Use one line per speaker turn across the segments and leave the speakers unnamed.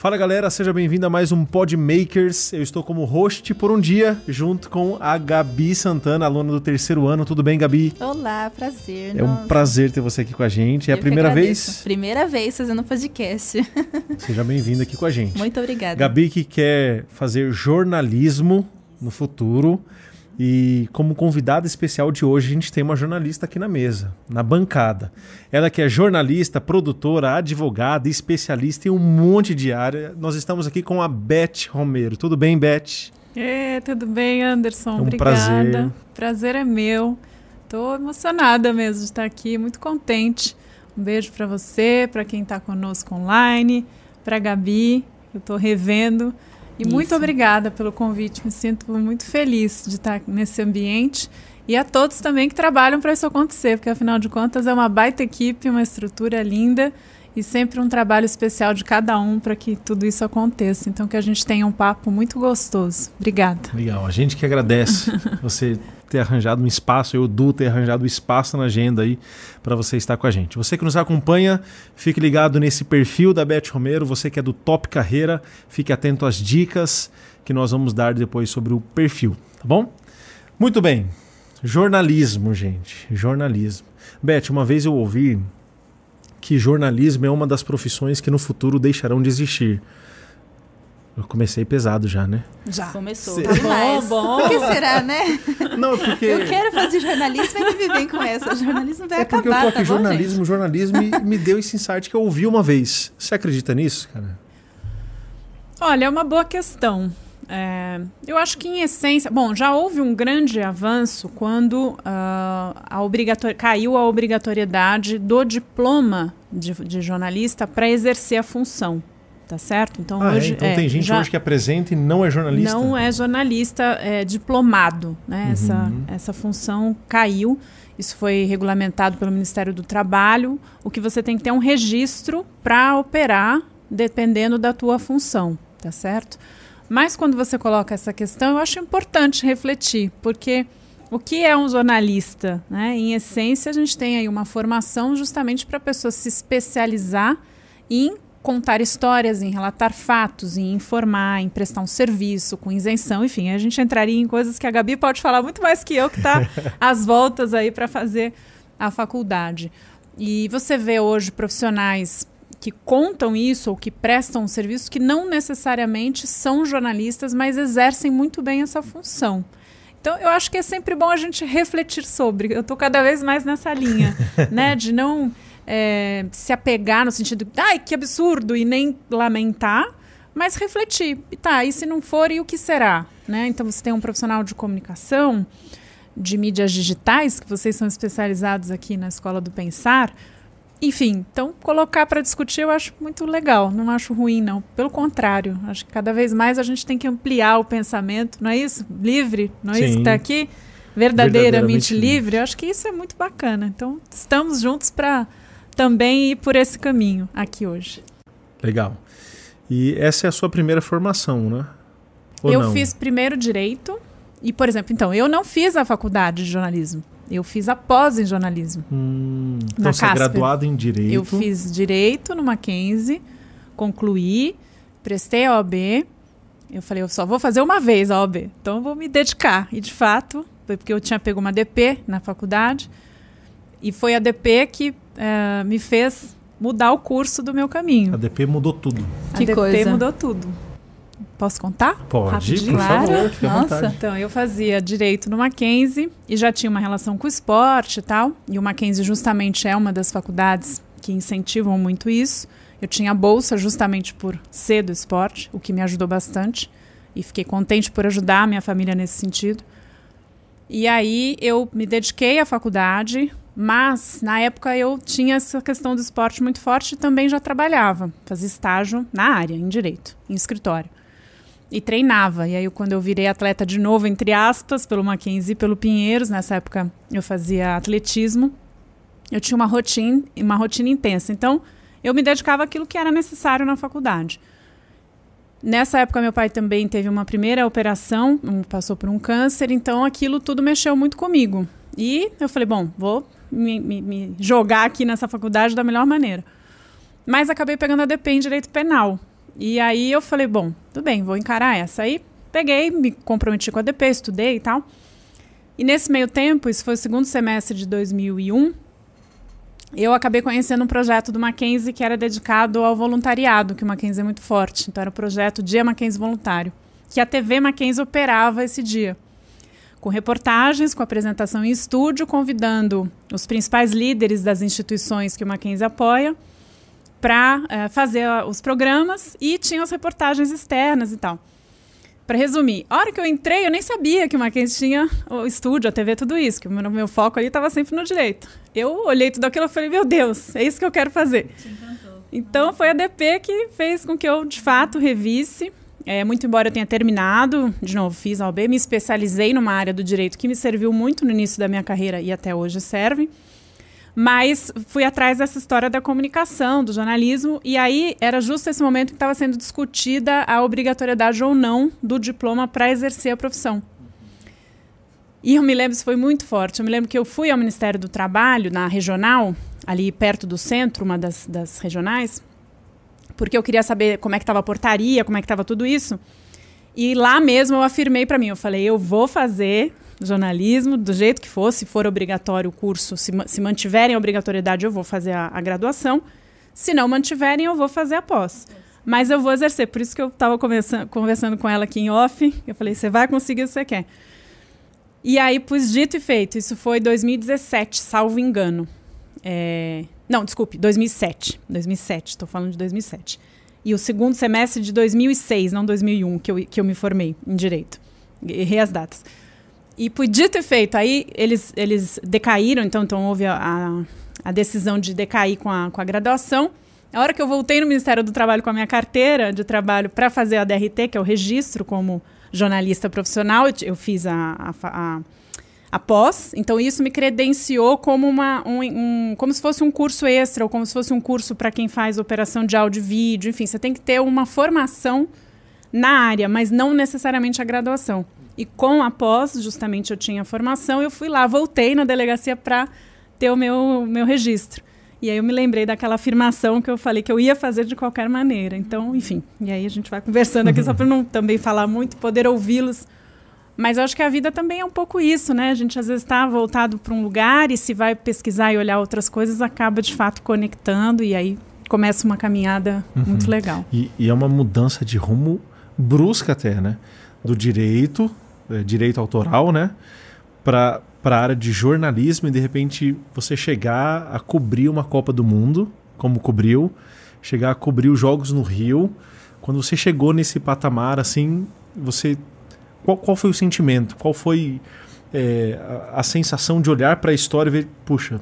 Fala galera, seja bem-vindo a mais um Podmakers. Eu estou como host por um dia, junto com a Gabi Santana, aluna do terceiro ano. Tudo bem, Gabi?
Olá, prazer.
É um
Nossa.
prazer ter você aqui com a gente. É
Eu
a primeira vez?
Primeira vez fazendo podcast.
Seja bem-vinda aqui com a gente.
Muito obrigada.
Gabi que quer fazer jornalismo no futuro. E como convidada especial de hoje, a gente tem uma jornalista aqui na mesa, na bancada. Ela que é jornalista, produtora, advogada, especialista em um monte de área. Nós estamos aqui com a Beth Romero. Tudo bem, Beth?
É, tudo bem, Anderson?
É um
Obrigada.
prazer.
Prazer é meu. Tô emocionada mesmo de estar aqui, muito contente. Um beijo para você, para quem está conosco online, para Gabi, eu tô revendo. E
Isso.
muito obrigada pelo convite. Me sinto muito feliz de estar nesse ambiente. E a todos também que trabalham para isso acontecer, porque afinal de contas é uma baita equipe, uma estrutura linda e sempre um trabalho especial de cada um para que tudo isso aconteça. Então que a gente tenha um papo muito gostoso. Obrigada.
Legal, a gente que agradece você ter arranjado um espaço, eu, Du, ter arranjado um espaço na agenda aí para você estar com a gente. Você que nos acompanha, fique ligado nesse perfil da Beth Romero, você que é do Top Carreira, fique atento às dicas que nós vamos dar depois sobre o perfil, tá bom? Muito bem, jornalismo, gente, jornalismo. Beth, uma vez eu ouvi que jornalismo é uma das profissões que no futuro deixarão de existir. Eu comecei pesado já, né?
Já.
Começou.
Cê-
Tá.
Bom, bom.
Por que será, né?
Não, porque
Eu quero fazer jornalismo e me vem com essa. O jornalismo vai
É porque
acabar,
eu tô aqui,
tá bom,
jornalismo, jornalismo, e me deu esse insight que eu ouvi uma vez. Você acredita nisso, cara?
Olha, é uma boa questão. É, eu acho que, em essência, bom, já houve um grande avanço quando ah, a obrigator... caiu a obrigatoriedade do diploma de, de jornalista para exercer a função, tá certo? Então
Ah, é?
hoje
Então
é,
tem gente
já
hoje que apresenta e não é jornalista?
não é jornalista é, diplomado, né?
Uhum.
Essa, essa função caiu. Isso foi regulamentado pelo Ministério do Trabalho. O que você tem que ter é um registro para operar, dependendo da tua função, tá certo? Mas quando você coloca essa questão, eu acho importante refletir, porque o que é um jornalista? Né? Em essência, a gente tem aí uma formação justamente para a pessoa se especializar em contar histórias, em relatar fatos, em informar, em prestar um serviço com isenção, enfim, a gente entraria em coisas que a Gabi pode falar muito mais que eu, que está às voltas aí para fazer a faculdade. E você vê hoje profissionais que contam isso ou que prestam um serviço que não necessariamente são jornalistas, mas exercem muito bem essa função. Então, eu acho que é sempre bom a gente refletir sobre. Eu estou cada vez mais nessa linha, né? De não é, se apegar no sentido, ai, que absurdo, e nem lamentar, mas refletir. E tá, e se não for, e o que será? Né? Então, você tem um profissional de comunicação, de mídias digitais, que vocês são especializados aqui na Escola do Pensar. Enfim, então colocar para discutir eu acho muito legal, não acho ruim, não. Pelo contrário, acho que cada vez mais a gente tem que ampliar o pensamento, não é isso? Livre, não é isso
Sim.
que está aqui? Verdadeiramente,
Verdadeiramente livre.
livre. Eu acho que isso é muito bacana. Então, estamos juntos para também ir por esse caminho aqui hoje.
Legal. E essa é a sua primeira formação, né? Ou
eu
não?
fiz primeiro direito e, por exemplo, então, eu não fiz a faculdade de jornalismo. Eu fiz a pós em jornalismo.
Hum, então você é graduado em Direito.
Eu fiz direito no Mackenzie, concluí, prestei a OAB. Eu falei, eu só vou fazer uma vez a OAB, então eu vou me dedicar. E de fato, foi porque eu tinha pego uma DP na faculdade, e foi a DP que eh, me fez mudar o curso do meu caminho.
A DP mudou tudo.
A
Que
DP
coisa.
mudou tudo. Posso contar?
Pode,
Rapidinho?
por
Claro.
favor,
Nossa.
vontade.
Então, eu fazia direito no Mackenzie e já tinha uma relação com o esporte e tal. E o Mackenzie justamente é uma das faculdades que incentivam muito isso. Eu tinha bolsa justamente por ser do esporte, o que me ajudou bastante. E fiquei contente por ajudar a minha família nesse sentido. E aí eu me dediquei à faculdade, mas na época eu tinha essa questão do esporte muito forte e também já trabalhava. Fazia estágio na área, em direito, em escritório e treinava. E aí, quando eu virei atleta de novo, entre aspas, pelo Mackenzie e pelo Pinheiros, nessa época eu fazia atletismo, eu tinha uma rotina, uma rotina intensa. Então, eu me dedicava àquilo que era necessário na faculdade. Nessa época, meu pai também teve uma primeira operação, passou por um câncer, então aquilo tudo mexeu muito comigo. E eu falei, bom, vou me, me- me jogar aqui nessa faculdade da melhor maneira. Mas acabei pegando a DP em Direito Penal. E aí eu falei, bom, tudo bem, vou encarar essa. Aí peguei, me comprometi com a DP, estudei e tal. E nesse meio tempo, isso foi o segundo semestre de 2001, eu acabei conhecendo um projeto do Mackenzie que era dedicado ao voluntariado, que o Mackenzie é muito forte. Então era o projeto Dia Mackenzie Voluntário, que a TV Mackenzie operava esse dia. Com reportagens, com apresentação em estúdio, convidando os principais líderes das instituições que o Mackenzie apoia para é, fazer os programas e tinha as reportagens externas e tal. Para resumir, a hora que eu entrei, eu nem sabia que o Mackenzie tinha o estúdio, a TV, tudo isso, que o meu, meu foco ali estava sempre no direito. Eu olhei tudo aquilo e falei, meu Deus, é isso que eu quero fazer. Então foi a DP que fez com que eu, de fato, revisse. É, muito embora eu tenha terminado, de novo, fiz a OB, me especializei numa área do direito que me serviu muito no início da minha carreira e até hoje serve. Mas fui atrás dessa história da comunicação, do jornalismo, e aí era justo esse momento que estava sendo discutida a obrigatoriedade ou não do diploma para exercer a profissão. E eu me lembro, isso foi muito forte. Eu me lembro que eu fui ao Ministério do Trabalho, na regional, ali perto do centro, uma das, das regionais, porque eu queria saber como é que estava a portaria, como é que estava tudo isso. E lá mesmo eu afirmei para mim, eu falei, eu vou fazer jornalismo, do jeito que for, se for obrigatório o curso, se, se mantiverem a obrigatoriedade, eu vou fazer a, a, graduação. Se não mantiverem, eu vou fazer a pós. Mas eu vou exercer. Por isso que eu estava conversando com ela aqui em off. Eu falei, você vai conseguir o que você quer. E aí, pois dito e feito, isso foi 2017, salvo engano. É... Não, desculpe, 2007. 2007, estou falando de 2007. E o segundo semestre de 2006, não 2001, que eu, que eu me formei em Direito. Errei as datas. E podia ter feito. Aí eles, eles decaíram, então, então houve a, a, a decisão de decair com a, com a graduação. A hora que eu voltei no Ministério do Trabalho com a minha carteira de trabalho para fazer a DRT, que é o registro como jornalista profissional, eu, eu fiz a, a, a, a, pós. Então, isso me credenciou como, uma, um, um, como se fosse um curso extra, ou como se fosse um curso para quem faz operação de áudio e vídeo. Enfim, você tem que ter uma formação na área, mas não necessariamente a graduação. E com a pós, justamente eu tinha formação, eu fui lá, voltei na delegacia para ter o meu, meu registro. E aí eu me lembrei daquela afirmação que eu falei que eu ia fazer de qualquer maneira. Então, enfim, e aí a gente vai conversando aqui só para não também falar muito, poder ouvi-los. Mas eu acho que a vida também é um pouco isso, né? A gente às vezes está voltado para um lugar e se vai pesquisar e olhar outras coisas, acaba de fato conectando e aí começa uma caminhada uhum. muito legal.
E, e é uma mudança de rumo brusca até, né? Do direito é, direito autoral, né? Para a área de jornalismo e de repente você chegar a cobrir uma Copa do Mundo, como cobriu, chegar a cobrir os Jogos no Rio. Quando você chegou nesse patamar, assim, você. Qual, qual foi o sentimento? Qual foi é, a, a sensação de olhar para a história e ver, puxa,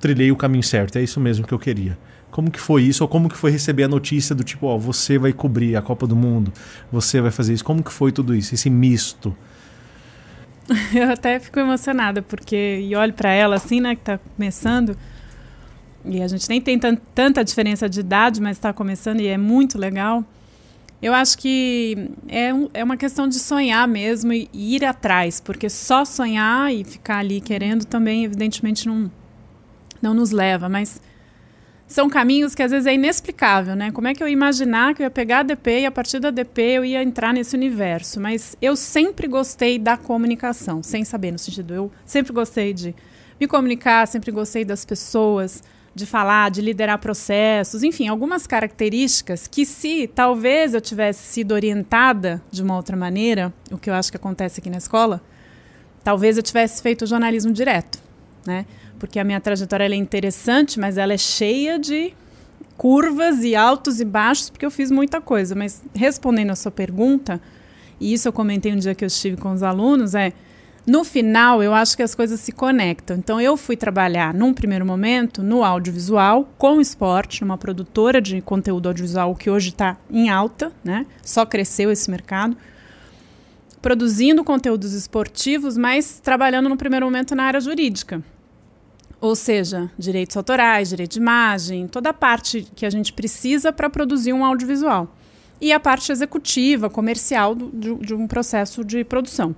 trilhei o caminho certo, é isso mesmo que eu queria. Como que foi isso? Ou como que foi receber a notícia do tipo, ó, você vai cobrir a Copa do Mundo, você vai fazer isso. Como que foi tudo isso? Esse misto.
Eu até fico emocionada, porque e olho para ela assim, né, que está começando. E a gente nem tem tanta diferença de idade, mas está começando e é muito legal. Eu acho que é, um, é uma questão de sonhar mesmo e, ir atrás, porque só sonhar e ficar ali querendo também, evidentemente, não, não nos leva. Mas são caminhos que às vezes é inexplicável, né? Como é que eu ia imaginar que eu ia pegar a DP e a partir da DP eu ia entrar nesse universo? Mas eu sempre gostei da comunicação, sem saber, no sentido, eu sempre gostei de me comunicar, sempre gostei das pessoas, de falar, de liderar processos, enfim, algumas características que se talvez eu tivesse sido orientada de uma outra maneira, o que eu acho que acontece aqui na escola, talvez eu tivesse feito jornalismo direto, né? porque a minha trajetória é interessante, mas ela é cheia de curvas e altos e baixos, porque eu fiz muita coisa. Mas respondendo a sua pergunta, e isso eu comentei um dia que eu estive com os alunos, é no final eu acho que as coisas se conectam. Então eu fui trabalhar num primeiro momento no audiovisual com esporte, numa produtora de conteúdo audiovisual que hoje está em alta, né? Só cresceu esse mercado. Produzindo conteúdos esportivos, mas trabalhando no primeiro momento na área jurídica. Ou seja, direitos autorais, direito de imagem, toda a parte que a gente precisa para produzir um audiovisual. E a parte executiva, comercial do, de, de, um processo de produção.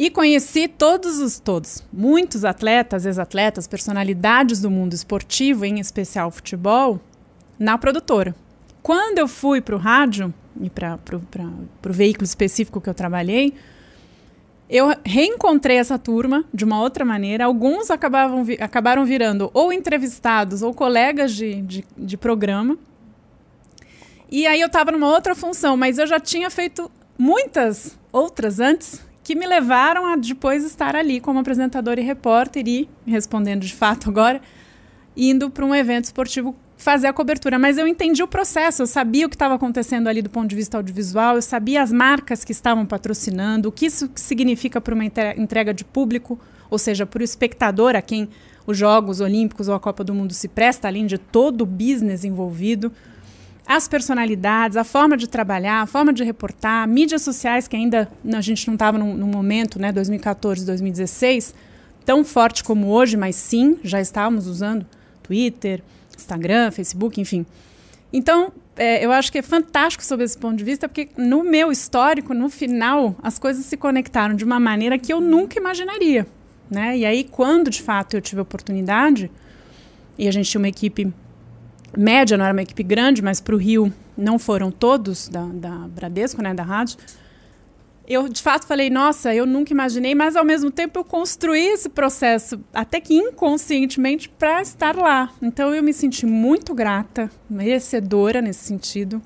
E conheci todos os todos, muitos atletas, ex-atletas, personalidades do mundo esportivo, em especial futebol, na produtora. Quando eu fui para o rádio e para o veículo específico que eu trabalhei, eu reencontrei essa turma de uma outra maneira. Alguns acabavam vi acabaram virando ou entrevistados ou colegas de, de, de programa. E aí eu estava numa outra função, mas eu já tinha feito muitas outras antes que me levaram a depois estar ali como apresentador e repórter e, respondendo de fato agora, indo para um evento esportivo fazer a cobertura. Mas eu entendi o processo, eu sabia o que estava acontecendo ali do ponto de vista audiovisual, eu sabia as marcas que estavam patrocinando, o que isso significa para uma entrega de público, ou seja, para o espectador a quem os Jogos Olímpicos ou a Copa do Mundo se presta, além de todo o business envolvido as personalidades, a forma de trabalhar, a forma de reportar, mídias sociais, que ainda a gente não estava no, momento, né, 2014, 2016, tão forte como hoje, mas sim, já estávamos usando Twitter, Instagram, Facebook, enfim. Então, é, eu acho que é fantástico sob esse ponto de vista, porque no meu histórico, no final, as coisas se conectaram de uma maneira que eu nunca imaginaria. Né? E aí, quando de fato eu tive a oportunidade, e a gente tinha uma equipe média, não era uma equipe grande, mas para o Rio não foram todos da, da Bradesco, né, da rádio. Eu, de fato, falei, nossa, eu nunca imaginei, mas ao mesmo tempo eu construí esse processo, até que inconscientemente, para estar lá. Então eu me senti muito grata, merecedora nesse sentido.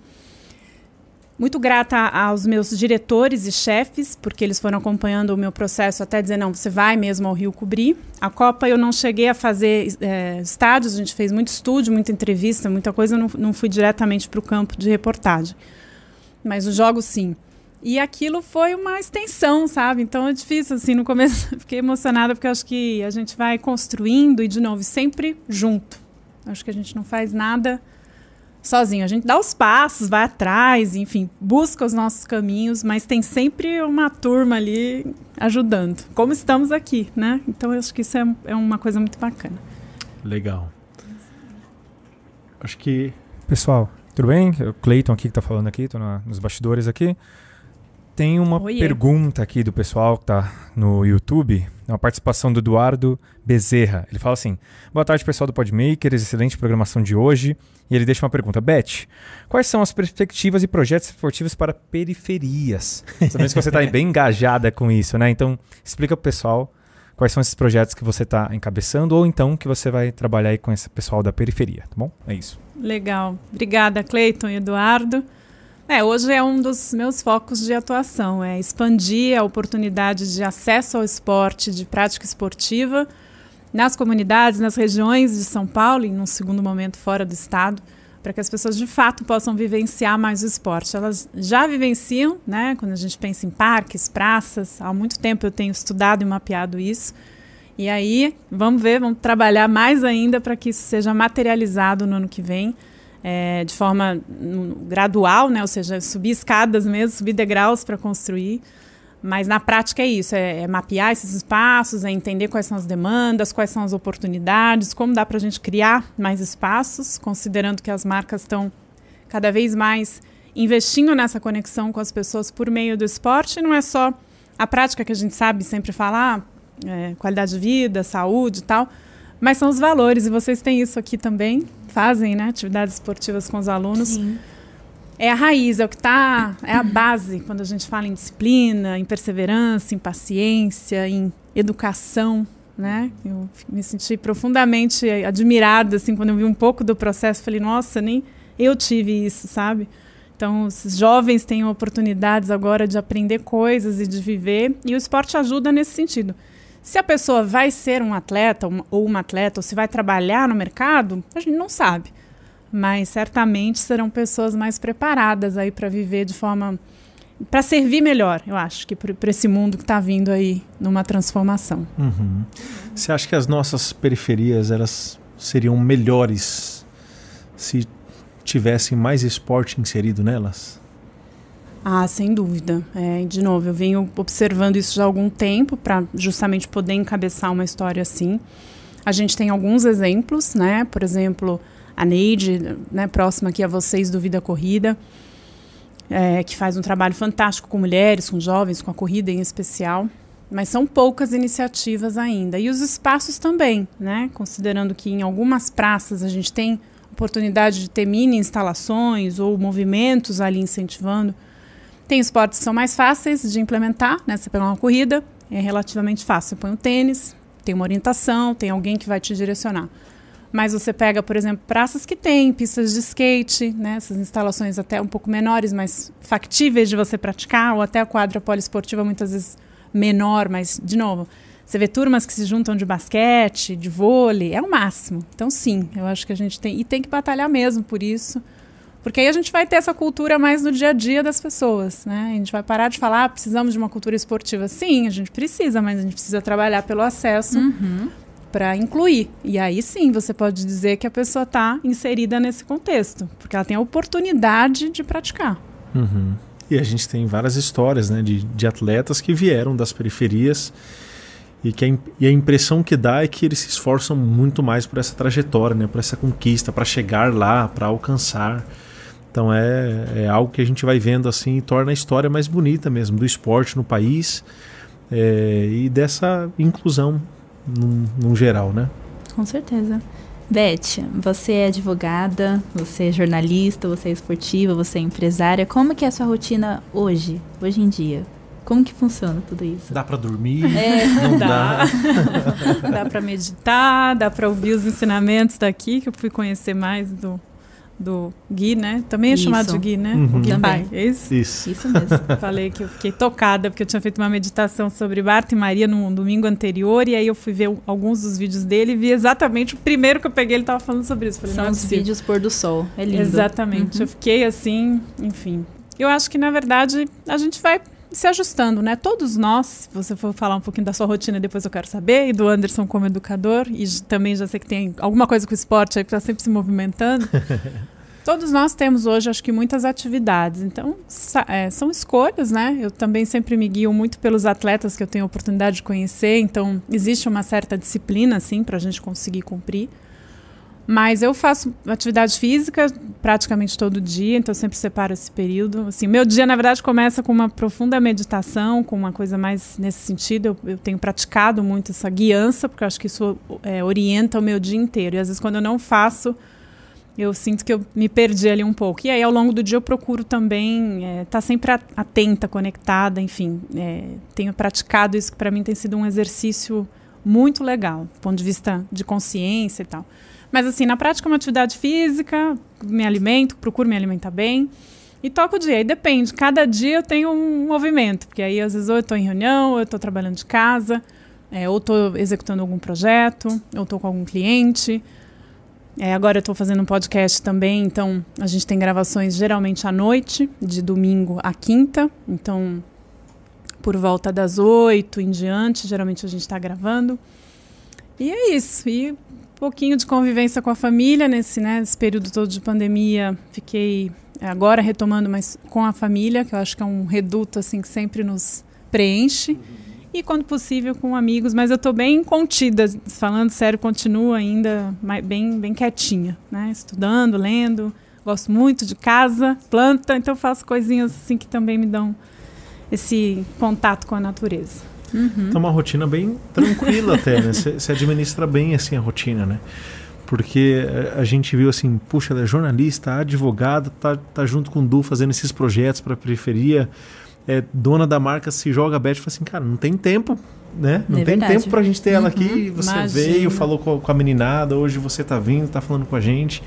Muito grata aos meus diretores e chefes, porque eles foram acompanhando o meu processo até dizer: não, você vai mesmo ao Rio cobrir. A Copa eu não cheguei a fazer é, estádios, a gente fez muito estúdio, muita entrevista, muita coisa, eu não, não fui diretamente para o campo de reportagem. Mas os jogos, sim. E aquilo foi uma extensão, sabe? Então é difícil, assim, no começo fiquei emocionada, porque acho que a gente vai construindo e, de novo, sempre junto. Acho que a gente não faz nada sozinho. A gente dá os passos, vai atrás, enfim, busca os nossos caminhos, mas tem sempre uma turma ali ajudando, como estamos aqui, né? Então eu acho que isso é, é uma coisa muito bacana.
Legal. Acho que.
Pessoal, tudo bem? O Cleiton aqui que está falando aqui, estou nos bastidores aqui. Tem uma Oiê. pergunta aqui do pessoal que está no YouTube, é uma participação do Eduardo Bezerra. Ele fala assim: Boa tarde, pessoal do Podmakers, excelente programação de hoje. E ele deixa uma pergunta: Beth, quais são as perspectivas e projetos esportivos para periferias? Sabemos que você está bem engajada com isso, né? Então, explica para o pessoal quais são esses projetos que você está encabeçando ou então que você vai trabalhar aí com esse pessoal da periferia, tá bom? É isso.
Legal. Obrigada, Cleiton e Eduardo. É, hoje é um dos meus focos de atuação, é expandir a oportunidade de acesso ao esporte, de prática esportiva nas comunidades, nas regiões de São Paulo e num segundo momento fora do estado, para que as pessoas de fato possam vivenciar mais o esporte. Elas já vivenciam, né, quando a gente pensa em parques, praças, há muito tempo eu tenho estudado e mapeado isso. E aí, vamos ver, vamos trabalhar mais ainda para que isso seja materializado no ano que vem é, de forma gradual, né? ou seja, subir escadas mesmo, subir degraus para construir. Mas na prática é isso: é, é, mapear esses espaços, é entender quais são as demandas, quais são as oportunidades, como dá para a gente criar mais espaços, considerando que as marcas estão cada vez mais investindo nessa conexão com as pessoas por meio do esporte. Não é só a prática que a gente sabe sempre falar, é, qualidade de vida, saúde e tal, mas são os valores. E vocês têm isso aqui também, fazem né, atividades esportivas com os alunos. Sim. É a raiz, é o que está, é a base quando a gente fala em disciplina, em perseverança, em paciência, em educação, né? Eu me senti profundamente admirada assim quando eu vi um pouco do processo, falei, nossa, nem eu tive isso, sabe? Então, os jovens têm oportunidades agora de aprender coisas e de viver, e o esporte ajuda nesse sentido. Se a pessoa vai ser um atleta ou uma atleta, ou se vai trabalhar no mercado, a gente não sabe. Mas certamente serão pessoas mais preparadas aí para viver de forma. para servir melhor, eu acho, que para esse mundo que está vindo aí numa transformação.
Uhum. Você acha que as nossas periferias elas seriam melhores se tivessem mais esporte inserido nelas?
Ah, sem dúvida. É, de novo, eu venho observando isso já há algum tempo para justamente poder encabeçar uma história assim. A gente tem alguns exemplos, né? Por exemplo, a Neide, né, próxima aqui a vocês do Vida Corrida, é, que faz um trabalho fantástico com mulheres, com jovens, com a corrida em especial. Mas são poucas iniciativas ainda. E os espaços também, né? Considerando que em algumas praças a gente tem oportunidade de ter mini instalações ou movimentos ali incentivando. Tem esportes que são mais fáceis de implementar, né? Você pegar uma corrida, é relativamente fácil. Você põe o tênis, tem uma orientação, tem alguém que vai te direcionar. Mas você pega, por exemplo, praças que têm pistas de skate, né? essas instalações até um pouco menores, mas factíveis de você praticar, ou até a quadra poliesportiva muitas vezes menor, mas, de novo, você vê turmas que se juntam de basquete, de vôlei, é o máximo. Então, sim, eu acho que a gente tem. E tem que batalhar mesmo por isso. Porque aí a gente vai ter essa cultura mais no dia a dia das pessoas, né? A gente vai parar de falar, ah, precisamos de uma cultura esportiva. Sim, a gente precisa, mas a gente precisa trabalhar pelo acesso
Uhum.
para incluir. E aí sim, você pode dizer que a pessoa está inserida nesse contexto, porque ela tem a oportunidade de praticar.
Uhum. E a gente tem várias histórias né, de, de atletas que vieram das periferias e, que a, e a impressão que dá é que eles se esforçam muito mais por essa trajetória, né, por essa conquista, para chegar lá, para alcançar. Então é, é algo que a gente vai vendo assim e torna a história mais bonita mesmo do esporte no país é, e dessa inclusão num, num geral, né?
Com certeza. Beth, você é advogada, você é jornalista, você é esportiva, você é empresária. Como que é a sua rotina hoje, hoje em dia? Como que funciona tudo isso?
Dá para dormir?
É,
Não dá.
dá para meditar, dá para ouvir os ensinamentos daqui, que eu fui conhecer mais do, do Gui, né? Também é
Isso.
chamado de Gui, né?
Uhum.
O Gui
Também.
Pai, é isso?
Isso.
isso mesmo.
Falei que eu fiquei tocada, porque eu tinha feito uma meditação sobre Marta e Maria no domingo anterior, e aí eu fui ver alguns dos vídeos dele e vi exatamente o primeiro que eu peguei, ele estava falando sobre isso. Falei,
São
é
os
possível.
vídeos pôr do sol. É lindo.
Exatamente.
Uhum.
Eu fiquei assim, enfim. Eu acho que, na verdade, a gente vai se ajustando, né? Todos nós, se você for falar um pouquinho da sua rotina, depois eu quero saber, e do Anderson como educador, e também já sei que tem alguma coisa com o esporte aí que está sempre se movimentando. Todos nós temos hoje, acho que, muitas atividades. Então, é, são escolhas, né? Eu também sempre me guio muito pelos atletas que eu tenho a oportunidade de conhecer. Então, existe uma certa disciplina, assim, para a gente conseguir cumprir. Mas eu faço atividade física praticamente todo dia, então eu sempre separo esse período. Assim, meu dia, na verdade, começa com uma profunda meditação, com uma coisa mais nesse sentido. Eu, eu tenho praticado muito essa guiança, porque eu acho que isso é, orienta o meu dia inteiro. E às vezes, quando eu não faço, eu sinto que eu me perdi ali um pouco. E aí, ao longo do dia, eu procuro também estar sempre a- atenta, conectada, enfim. é, tenho praticado isso, que para mim tem sido um exercício muito legal, do ponto de vista de consciência e tal. Mas assim, na prática, uma atividade física, me alimento, procuro me alimentar bem. E toco o dia, aí depende. Cada dia eu tenho um movimento, porque aí às vezes ou eu estou em reunião, ou eu estou trabalhando de casa, é, ou estou executando algum projeto, ou estou com algum cliente. É, agora eu estou fazendo um podcast também, então a gente tem gravações geralmente à noite, de domingo a quinta. Então, por volta das oito em diante, geralmente a gente está gravando. E é isso. E um pouquinho de convivência com a família nesse, né, nesse período todo de pandemia. Fiquei é, agora retomando, mas com a família, que eu acho que é um reduto assim que sempre nos preenche. E quando possível com amigos, mas eu estou bem contida, falando sério, continuo ainda mais- bem, bem quietinha, né? Estudando, lendo, gosto muito de casa, planta, então faço coisinhas assim que também me dão esse contato com a natureza.
Uhum.
Então, uma rotina bem tranquila até, né? Você administra bem assim a rotina, né? Porque eh, a gente viu assim, puxa, ela é jornalista, advogada, tá, tá junto com o Du fazendo esses projetos para a periferia, é dona da marca, se joga a Bet e fala assim, cara, não tem tempo, né? Não
É
tem
verdade.
tempo pra gente ter ela aqui.
Uhum.
Você
Imagina.
veio, falou com a, com a meninada, hoje você tá vindo, tá falando com a gente.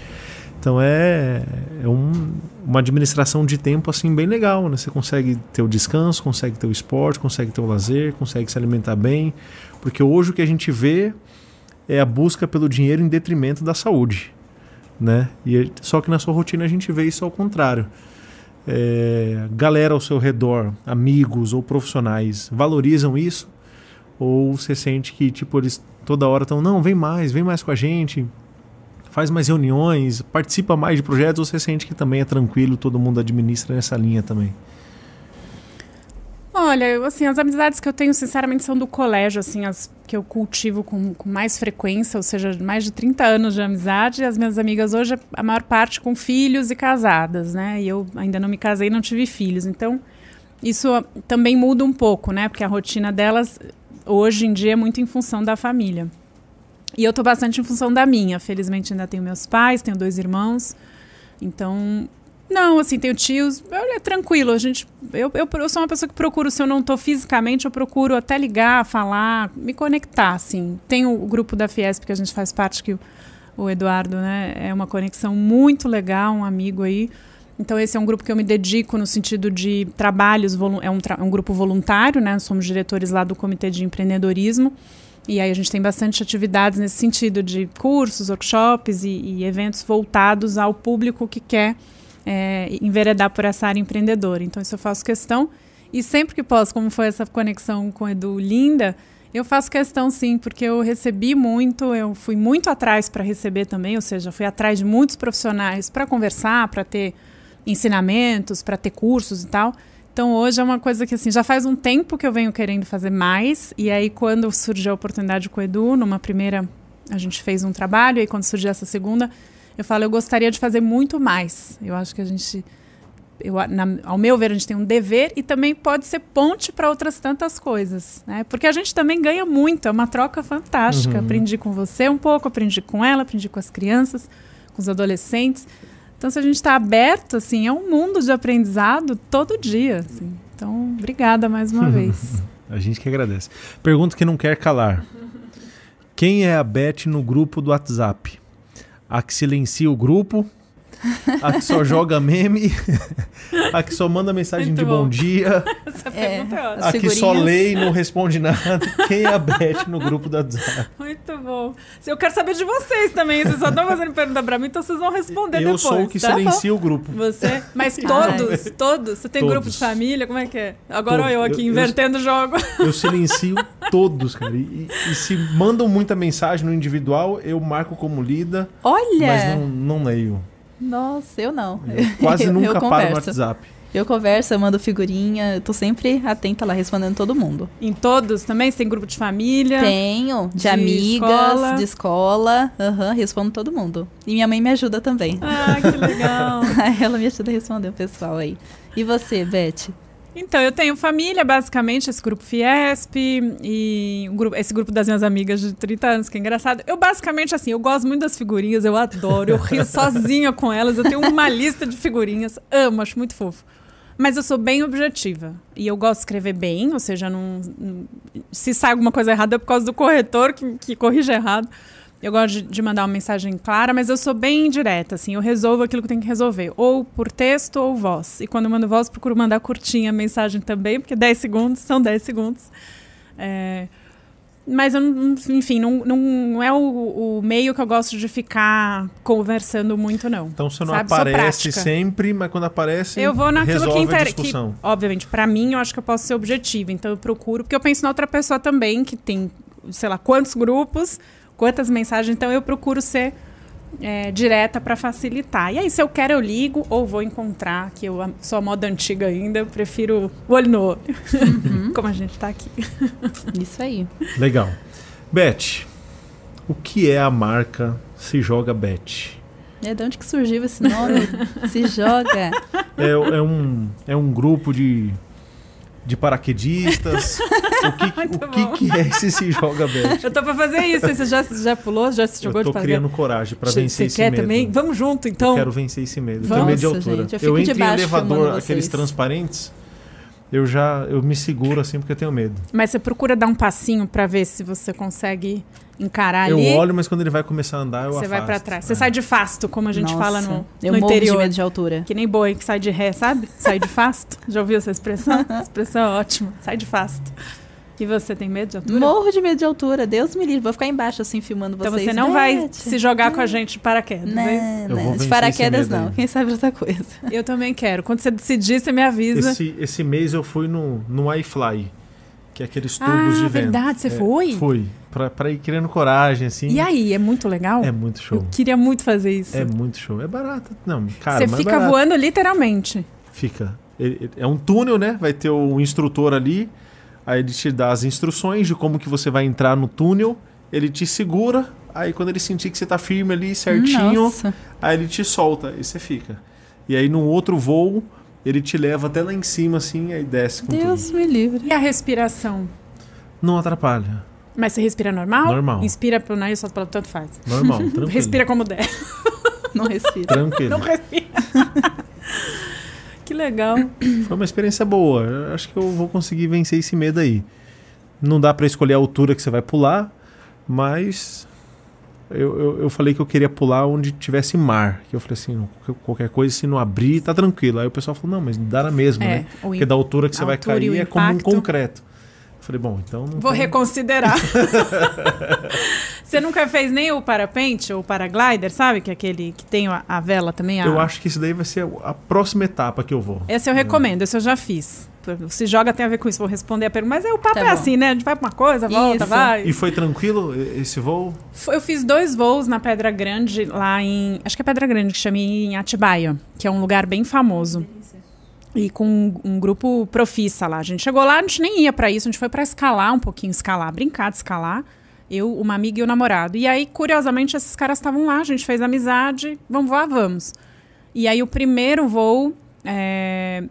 Então é, é um- uma administração de tempo assim bem legal, né? Você consegue ter o descanso, consegue ter o esporte, consegue ter o lazer, consegue se alimentar bem, porque hoje o que a gente vê é a busca pelo dinheiro em detrimento da saúde, né? E só que na sua rotina a gente vê isso ao contrário. É, galera ao seu redor, amigos ou profissionais, valorizam isso? Ou você sente que tipo eles toda hora estão não, vem mais, vem mais com a gente, faz mais reuniões, participa mais de projetos, ou você sente que também é tranquilo, todo mundo administra nessa linha também?
Olha, assim, as amizades que eu tenho, sinceramente, são do colégio, assim, as que eu cultivo com, com mais frequência, ou seja, mais de 30 anos de amizade. As minhas amigas hoje, a maior parte com filhos e casadas, né? E eu ainda não me casei não tive filhos. Então, isso também muda um pouco, né? Porque a rotina delas, hoje em dia, é muito em função da família. E eu tô bastante em função da minha. Felizmente ainda tenho meus pais, tenho dois irmãos. Então, não, assim, tenho tios. É tranquilo, a gente. Eu, eu, eu, sou uma pessoa que procuro, se eu não estou fisicamente, eu procuro até ligar, falar, me conectar, assim. Tem o, grupo da Fiesp que a gente faz parte, que o, o Eduardo, né? É uma conexão muito legal, um amigo aí. Então, esse é um grupo que eu me dedico no sentido de trabalhos, é um, tra um grupo voluntário, né? Somos diretores lá do Comitê de Empreendedorismo. E aí a gente tem bastante atividades nesse sentido de cursos, workshops e, e eventos voltados ao público que quer é, enveredar por essa área empreendedora. Então, isso eu faço questão. E sempre que posso, como foi essa conexão com o Edu linda, eu faço questão sim, porque eu recebi muito, eu fui muito atrás para receber também, ou seja, fui atrás de muitos profissionais para conversar, para ter ensinamentos, para ter cursos e tal. Então hoje é uma coisa que assim, já faz um tempo que eu venho querendo fazer mais, e aí quando surgiu a oportunidade com o Edu, numa primeira a gente fez um trabalho, e aí quando surgiu essa segunda, eu falo, eu gostaria de fazer muito mais. Eu acho que a gente eu, na, ao meu ver, a gente tem um dever e também pode ser ponte para outras tantas coisas, né? Porque a gente também ganha muito, é uma troca fantástica. Uhum. Aprendi com você um pouco, aprendi com ela, aprendi com as crianças, com os adolescentes. Então, se a gente está aberto, assim, é um mundo de aprendizado todo dia. Assim. Então, obrigada mais uma vez.
A gente que agradece. Pergunta que não quer calar. Quem é a Beth no grupo do WhatsApp? A que silencia o grupo a que só joga meme, a que só manda mensagem Muito de bom, bom dia, Essa é, é a que só lê e não responde nada. Quem é a Beth no grupo da WhatsApp?
Muito bom. Eu quero saber de vocês também. Vocês só estão fazendo pergunta pra mim, então vocês vão responder eu depois.
Eu sou o que tá? silencia o grupo.
Você? Mas todos, todos? Você tem todos. grupo de família? Como é que é? Agora todos. eu aqui eu, invertendo o jogo.
Eu silencio todos, cara. E, e, se mandam muita mensagem no individual, eu marco como lida.
Olha!
Mas não, não leio.
Nossa, eu não.
Eu quase eu, nunca eu paro no WhatsApp.
Eu converso, eu mando figurinha, eu tô sempre atenta lá, respondendo todo mundo.
Em todos também? Você tem grupo de família?
Tenho, de, de amigas, escola. de escola. Aham, uhum, respondo todo mundo. E minha mãe me ajuda também.
Ah, que legal.
Ela me ajuda a responder o pessoal aí. E você, Beth?
Então, eu tenho família, basicamente, esse grupo Fiesp e um grupo, esse grupo das minhas amigas de 30 anos, que é engraçado. Eu, basicamente, assim, eu gosto muito das figurinhas, eu adoro, eu rio sozinha com elas, eu tenho uma lista de figurinhas, amo, acho muito fofo. Mas eu sou bem objetiva. E eu gosto de escrever bem, ou seja, não, se sai alguma coisa errada é por causa do corretor que, que corrige errado. Eu gosto de, mandar uma mensagem clara, mas eu sou bem direta, assim, eu resolvo aquilo que tem que resolver, ou por texto ou voz. E quando eu mando voz, procuro mandar curtinha a mensagem também, porque 10 segundos são 10 segundos. É, mas, eu, enfim, não, não é o, o, meio que eu gosto de ficar conversando muito, não.
Então você não sabe? aparece sempre, mas quando aparece,
eu vou naquilo
que,
inter... que obviamente, para mim, eu acho que eu posso ser objetiva. Então eu procuro, porque eu penso na outra pessoa também, que tem, sei lá, quantos grupos quantas mensagens. Então eu procuro ser é, direta para facilitar. E aí, se eu quero, eu ligo ou vou encontrar, que eu sou a moda antiga ainda, eu prefiro o olho no olho, uhum. como a gente está aqui.
Isso aí.
Legal. Beth, o que é a marca Se Joga Beth?
É de onde que surgiu esse nome? Se Joga.
É, é, um, é um grupo de de paraquedistas. o que, o que, que, é esse se joga bet?
Eu tô pra fazer isso. Você já, já pulou? Já se jogou
eu tô
de
criando coragem pra vencer esse medo. Você quer também?
Vamos junto, então.
Eu quero vencer esse medo. Vamos, medo de altura. Gente, eu, eu entro em elevador, aqueles transparentes, eu já eu me seguro assim porque eu tenho medo.
Mas você procura dar um passinho para ver se você consegue encarar
eu
ali.
Eu olho, mas quando ele vai começar a andar, eu
Você
afasto.
vai para trás. Você é. sai de fasto, como a gente
Nossa,
fala no,
eu
no interior.
de medo de altura.
Que nem boi que sai de ré, sabe? Sai de fasto. Já ouviu essa expressão? essa expressão é ótima. Sai de fasto. E você tem medo de altura?
Morro de medo de altura. Deus me livre. Vou ficar embaixo assim filmando
então
vocês.
Então você não vai se jogar com a gente de paraquedas,
não,
é
não. De paraquedas não. Quem sabe outra coisa.
Eu também quero. Quando você decidir, você me avisa.
Esse, esse mês eu fui no, no iFly, que é aqueles tubos ah, de vento.
verdade. Você
é,
foi?
Fui pra, pra ir criando coragem, assim.
E aí, é muito legal?
É muito show.
Eu queria muito fazer isso.
É muito show. É barato. Não, cara,
Você
é
fica é voando literalmente.
Fica. É um túnel, né? Vai ter o instrutor ali. Aí ele te dá as instruções de como que você vai entrar no túnel. Ele te segura. Aí quando ele sentir que você tá firme ali, certinho, Nossa. aí ele te solta e você fica. E aí no outro voo, ele te leva até lá em cima, assim, aí desce com
Deus
tudo.
me livre.
E a respiração?
Não atrapalha.
Mas você respira normal?
Normal.
Inspira pelo nariz, solta pelo tanto faz.
Normal, tranquilo.
Respira como der.
Não respira.
Tranquilo.
Não respira. que legal.
Foi uma experiência boa. Eu acho que eu vou conseguir vencer esse medo aí. Não dá para escolher a altura que você vai pular, mas eu, eu, eu, falei que eu queria pular onde tivesse mar. Que eu falei assim, qualquer coisa, se não abrir, tá tranquilo. Aí o pessoal falou, não, mas dá na mesma, é, né? Porque da altura que você vai cair é como um concreto. Falei, bom, então.
Vou tem... reconsiderar. Você nunca fez nem o parapente ou o paraglider, sabe? Que é aquele que tem a, a vela também. A...
Eu acho que isso daí vai ser a próxima etapa que eu vou.
Esse eu recomendo, esse eu já fiz. Se joga tem a ver com isso, vou responder a pergunta. Mas é, o papo tá é assim, né? A gente vai pra uma coisa, volta, isso. vai.
E foi tranquilo esse voo?
Eu fiz dois voos na Pedra Grande, lá em. Acho que é Pedra Grande que chama em Atibaia, que é um lugar bem famoso e com um, um, grupo profissa lá. A gente chegou lá, a gente nem ia para isso, a gente foi para escalar um pouquinho, escalar, brincar de escalar. Eu, uma amiga e o namorado. E aí, curiosamente, esses caras estavam lá, a gente fez amizade, vamos voar, vamos. E aí, o primeiro voo, é...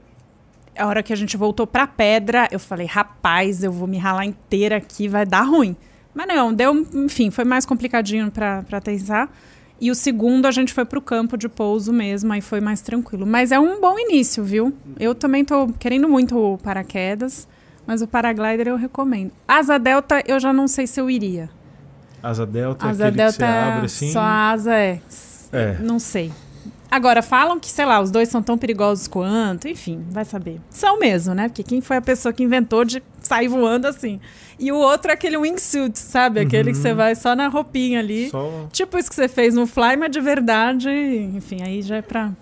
a hora que a gente voltou pra pedra, eu falei, rapaz, eu vou me ralar inteira aqui, vai dar ruim. Mas não, deu, enfim, foi mais complicadinho para aterrissar. E o segundo a gente foi para o campo de pouso mesmo, aí foi mais tranquilo. Mas é um bom início, viu? Eu também estou querendo muito o paraquedas, mas o paraglider eu recomendo. Asa delta eu já não sei se eu iria.
Asa delta, asa delta que você abre assim?
Só a asa é. é. Não sei. Agora, falam que, sei lá, os dois são tão perigosos quanto, enfim, vai saber. São mesmo, né? Porque quem foi a pessoa que inventou de sair voando assim? E o outro é aquele wingsuit, sabe? Aquele uhum. que você vai só na roupinha ali. Só... Tipo isso que você fez no Fly, mas de verdade, enfim, aí já é pra.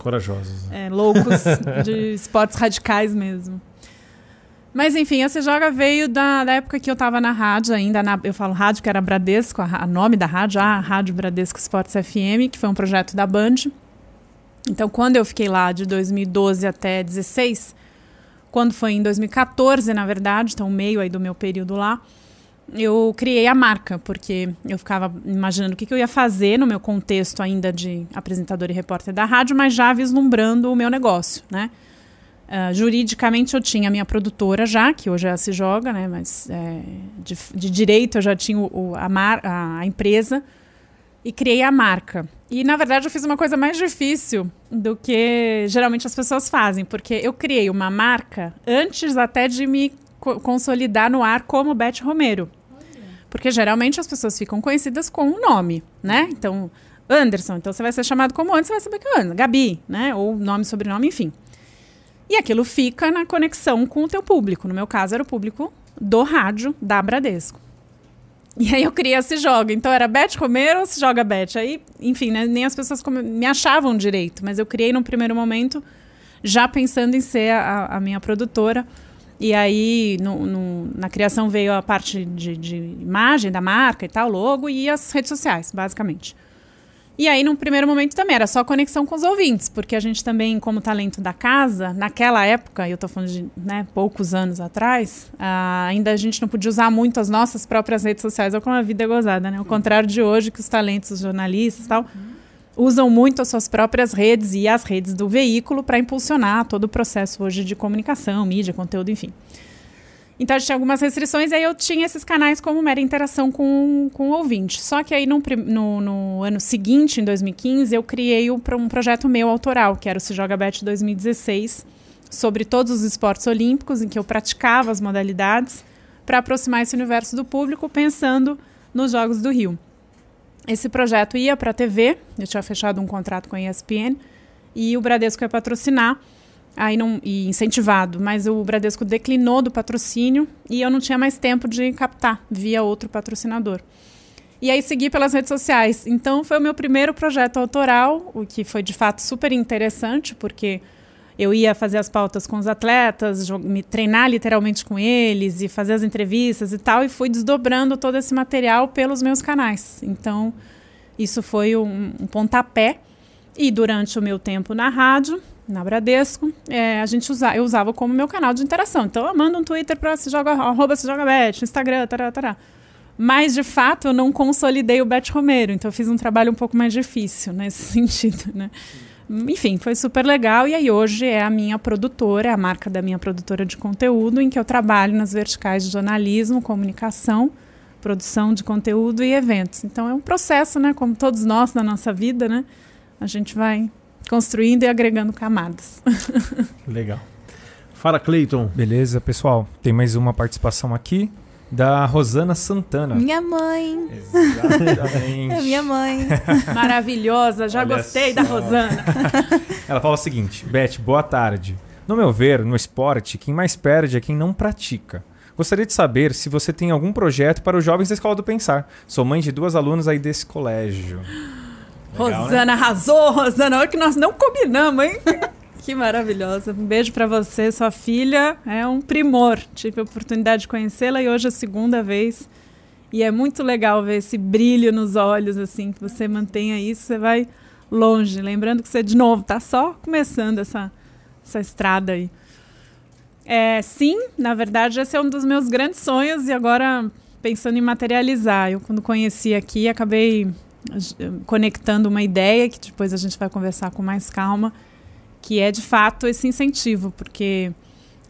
Corajosos.
É, loucos de esportes radicais mesmo. Mas enfim, essa joga veio da, da, época que eu estava na rádio ainda, na, eu falo rádio, que era Bradesco, a, a nome da rádio, a Rádio Bradesco Esportes FM, que foi um projeto da Band. Então, quando eu fiquei lá de 2012 até 2016, quando foi em 2014, na verdade, então meio aí do meu período lá, eu criei a marca, porque eu ficava imaginando o que, que eu ia fazer no meu contexto ainda de apresentador e repórter da rádio, mas já vislumbrando o meu negócio, né? Uh, juridicamente eu tinha a minha produtora já, que hoje é Se Joga, né? Mas é, de, de, direito eu já tinha o, a, mar, a, a empresa e criei a marca. E na verdade eu fiz uma coisa mais difícil do que geralmente as pessoas fazem, porque eu criei uma marca antes até de me co consolidar no ar como Beth Romero. Porque geralmente as pessoas ficam conhecidas com um nome, né? Então, Anderson, então você vai ser chamado como antes, você vai saber que é Anderson, Gabi, né? Ou nome, sobrenome, enfim. E aquilo fica na conexão com o teu público. No meu caso, era o público do rádio da Bradesco. E aí eu criei esse jogo. Então era Beth Romero ou se joga Beth? Aí, enfim, né, nem as pessoas me achavam direito, mas eu criei num primeiro momento já pensando em ser a, a minha produtora. E aí, no, no, na criação veio a parte de, de imagem da marca e tal, logo, e as redes sociais, basicamente. E aí, no primeiro momento também, era só conexão com os ouvintes, porque a gente também, como talento da casa, naquela época, eu estou falando de né, poucos anos atrás, uh, ainda a gente não podia usar muito as nossas próprias redes sociais, ou como a vida é gozada, né? Ao contrário de hoje, que os talentos, os jornalistas e tal, usam muito as suas próprias redes e as redes do veículo para impulsionar todo o processo hoje de comunicação, mídia, conteúdo, enfim. Então, a gente tinha algumas restrições, e aí eu tinha esses canais como mera interação com, com o ouvinte. Só que aí, no, no, no ano seguinte, em 2015, eu criei um, um projeto meu autoral, que era o Se Joga Bet 2016, sobre todos os esportes olímpicos, em que eu praticava as modalidades, para aproximar esse universo do público, pensando nos Jogos do Rio. Esse projeto ia para a TV, eu tinha fechado um contrato com a ESPN, e o Bradesco ia patrocinar aí não, e incentivado, mas o Bradesco declinou do patrocínio e eu não tinha mais tempo de captar via outro patrocinador. E aí segui pelas redes sociais. Então foi o meu primeiro projeto autoral, o que foi de fato super interessante, porque eu ia fazer as pautas com os atletas, me treinar literalmente com eles e fazer as entrevistas e tal, e fui desdobrando todo esse material pelos meus canais. Então, isso foi um, um pontapé. E durante o meu tempo na rádio, na Bradesco, é, a gente usa, eu usava como meu canal de interação. Então, eu mando um Twitter para se joga, arroba se joga bet, Instagram, tará, tará. Mas, de fato, eu não consolidei o Bet Romero. Então, eu fiz um trabalho um pouco mais difícil nesse sentido, né? Enfim, foi super legal. E aí, hoje é a minha produtora, a marca da minha produtora de conteúdo, em que eu trabalho nas verticais de jornalismo, comunicação, produção de conteúdo e eventos. Então é um processo, né? Como todos nós na nossa vida, né? A gente vai construindo e agregando camadas.
Legal. Fala, Cleiton.
Beleza, pessoal. Tem mais uma participação aqui da Rosana Santana.
Minha mãe.
Exatamente.
É minha mãe.
Maravilhosa, já
Olha
gostei
só.
da Rosana.
Ela fala o seguinte: Beth, boa tarde. No meu ver, no esporte, quem mais perde é quem não pratica. Gostaria de saber se você tem algum projeto para os jovens da Escola do Pensar. Sou mãe de duas alunas aí desse colégio. Legal, né?
Rosana arrasou, Rosana. Olha que nós não combinamos, hein? que maravilhosa. Um beijo pra você, sua filha. É um primor. Tive a oportunidade de conhecê-la e hoje é a segunda vez. E é muito legal ver esse brilho nos olhos, assim, que você mantenha isso, você vai longe. Lembrando que você, de novo, tá só começando essa, essa estrada aí. É, sim, na verdade, esse é um dos meus grandes sonhos e agora pensando em materializar. Eu, quando conheci aqui, acabei conectando uma ideia que depois a gente vai conversar com mais calma, que é de fato esse incentivo, porque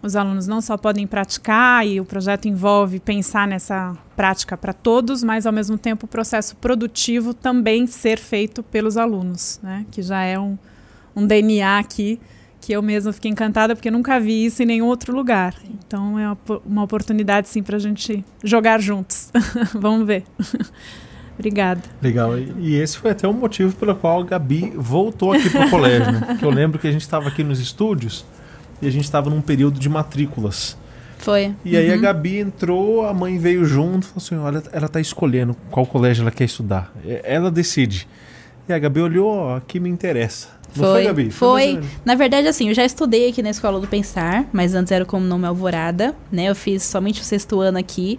os alunos não só podem praticar e o projeto envolve pensar nessa prática para todos, mas ao mesmo tempo o processo produtivo também ser feito pelos alunos, né? Que já é um, um DNA aqui que eu mesma fiquei encantada porque nunca vi isso em nenhum outro lugar. Então é uma, uma oportunidade sim para a gente jogar juntos. Vamos ver. Obrigada.
Legal. E, esse foi até o motivo pelo qual a Gabi voltou aqui pro colégio. Né? Eu lembro que a gente estava aqui nos estúdios e a gente estava num período de matrículas.
Foi.
E aí a Gabi entrou, a mãe veio junto, falou assim: olha, ela tá escolhendo qual colégio ela quer estudar. Ela decide. E a Gabi olhou, ó, aqui me interessa. Não foi, Gabi?
Foi.
menos.
Na verdade, assim, eu já estudei aqui na Escola do Pensar, mas antes era como nome Alvorada, né? Eu fiz somente o sexto ano aqui.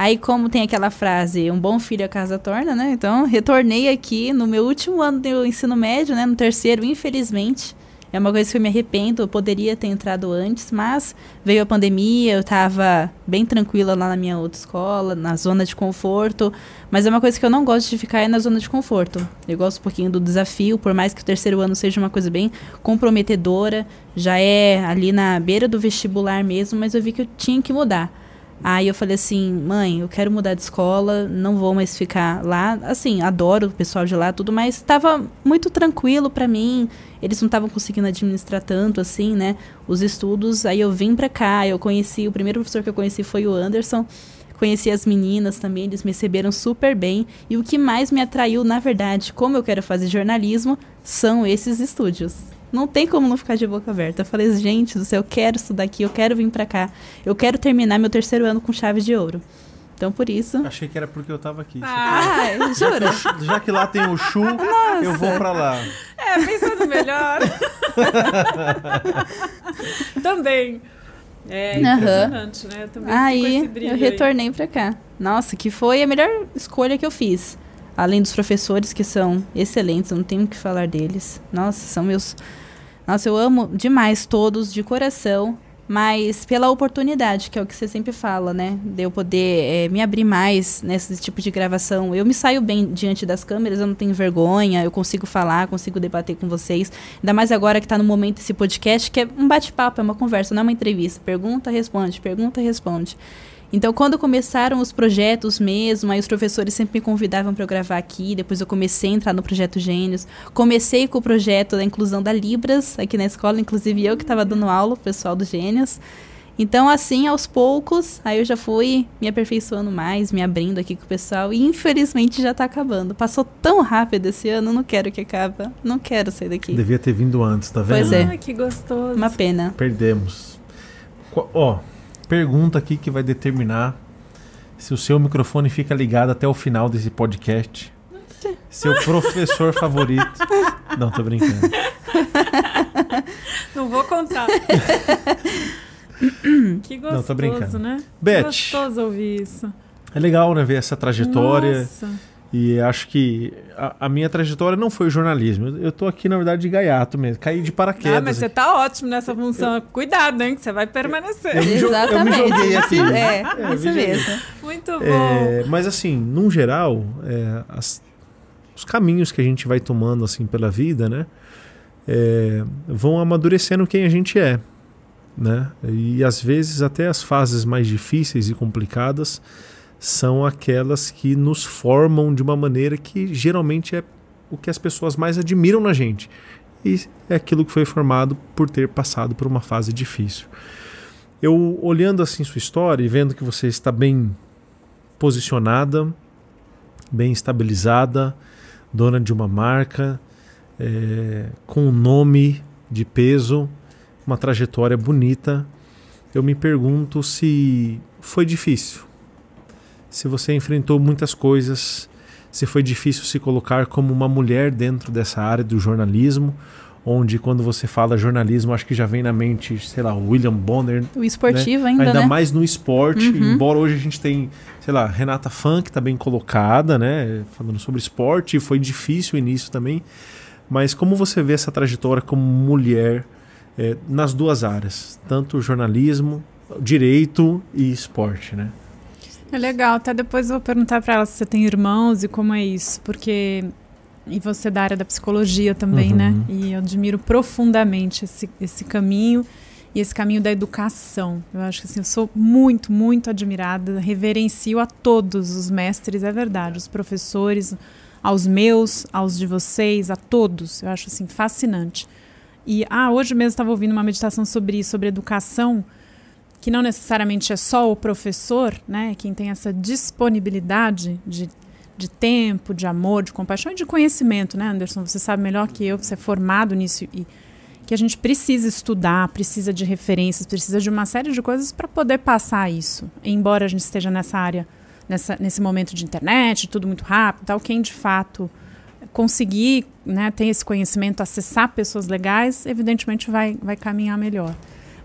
Aí, como tem aquela frase, um bom filho a casa torna, né? Então, retornei aqui no meu último ano do ensino médio, né? No terceiro, infelizmente. É uma coisa que eu me arrependo, eu poderia ter entrado antes, mas veio a pandemia, eu tava bem tranquila lá na minha outra escola, na zona de conforto. Mas é uma coisa que eu não gosto de ficar é na zona de conforto. Eu gosto um pouquinho do desafio, por mais que o terceiro ano seja uma coisa bem comprometedora, já é ali na beira do vestibular mesmo, mas eu vi que eu tinha que mudar. Aí eu falei assim, mãe, eu quero mudar de escola, não vou mais ficar lá. Assim, adoro o pessoal de lá, tudo, mas estava muito tranquilo para mim. Eles não estavam conseguindo administrar tanto assim, né? Os estudos. Aí eu vim para cá, eu conheci, o primeiro professor que eu conheci foi o Anderson. Conheci as meninas também, eles me receberam super bem. E o que mais me atraiu, na verdade, como eu quero fazer jornalismo, são esses estúdios. Não tem como não ficar de boca aberta. Eu falei, gente do céu, eu quero estudar aqui, eu quero vir pra cá. Eu quero terminar meu terceiro ano com chave de ouro. Então, por isso.
Achei que era porque eu tava aqui.
Ah, jura?
Já que lá tem o Chu, eu vou pra lá.
É, pensando melhor. também. É impressionante, né? Eu também
Aí eu
aí.
retornei pra cá. Nossa, que foi a melhor escolha que eu fiz. Além dos professores que são excelentes, não tenho o que falar deles. Nossa, são meus. Nossa, eu amo demais todos de coração, mas pela oportunidade, que é o que você sempre fala, né? De eu poder eh, me abrir mais nesse tipo de gravação. Eu me saio bem diante das câmeras, eu não tenho vergonha, eu consigo falar, consigo debater com vocês. Ainda mais agora que tá no momento esse podcast, que é um bate-papo, é uma conversa, não é uma entrevista. Pergunta, responde, pergunta, responde. Então, quando começaram os projetos mesmo, aí os professores sempre me convidavam para eu gravar aqui. Depois eu comecei a entrar no projeto Gênios. Comecei com o projeto da inclusão da Libras aqui na escola, inclusive eu que estava dando aula, o pessoal do Gênios. Então, assim, aos poucos, aí eu já fui me aperfeiçoando mais, me abrindo aqui com o pessoal. E infelizmente já está acabando. Passou tão rápido esse ano, não quero que acabe. Não quero sair daqui.
Devia ter vindo antes, tá vendo?
Pois é.
Ai, que gostoso.
Uma pena.
Perdemos. Ó, pergunta aqui que vai determinar se o seu microfone fica ligado até o final desse podcast. Seu professor favorito. Não, tô brincando.
Não vou contar. que gostoso,
Não, tô brincando.
né?
Beth.
Gostoso ouvir isso.
É legal, né, ver essa trajetória.
Nossa.
E acho que a, a minha trajetória não foi jornalismo. Eu, eu tô aqui, na verdade, de gaiato mesmo. Caí de paraquedas.
Ah, mas você
aqui.
tá ótimo nessa função. Cuidado, hein? Que você vai permanecer.
Eu me eu me
Exatamente.
joguei aqui.
É,
É, eu me
isso
joguei.
mesmo.
Muito bom.
É, mas assim, num geral, é, as- os caminhos que a gente vai tomando assim pela vida, né, é, vão amadurecendo quem a gente é, né? E às vezes até as fases mais difíceis e complicadas são aquelas que nos formam de uma maneira que geralmente é o que as pessoas mais admiram na gente. E é aquilo que foi formado por ter passado por uma fase difícil. Eu olhando assim sua história e vendo que você está bem posicionada, bem estabilizada, dona de uma marca, é, com um nome de peso, uma trajetória bonita, eu me pergunto se foi difícil, se você enfrentou muitas coisas, se foi difícil se colocar como uma mulher dentro dessa área do jornalismo, onde quando você fala jornalismo, acho que já vem na mente, sei lá, William Bonner.
O esportivo
né?
ainda,
Ainda
né?
mais no esporte,
Uhum.
embora hoje a gente tem, sei lá, Renata Funk que tá bem colocada, né, falando sobre esporte, foi difícil o início também, mas como você vê essa trajetória como mulher eh, nas duas áreas, tanto jornalismo, direito e esporte, né?
É legal, até depois eu vou perguntar para ela se você tem irmãos e como é isso, porque e você é da área da psicologia também,
Uhum.
né? E eu admiro profundamente esse, esse caminho e esse caminho da educação. Eu acho que assim, eu sou muito, muito admirada, reverencio a todos os mestres, é verdade, os professores, aos meus, aos de vocês, a todos. Eu acho assim fascinante. E ah, hoje mesmo estava ouvindo uma meditação sobre isso, sobre educação que não necessariamente é só o professor, né, quem tem essa disponibilidade de, de tempo, de amor, de compaixão e de conhecimento, né, Anderson? Você sabe melhor que eu, você é formado nisso e que a gente precisa estudar, precisa de referências, precisa de uma série de coisas para poder passar isso. Embora a gente esteja nessa área, nessa, nesse momento de internet, tudo muito rápido, tal, quem de fato conseguir né, ter esse conhecimento, acessar pessoas legais, evidentemente vai, vai caminhar melhor.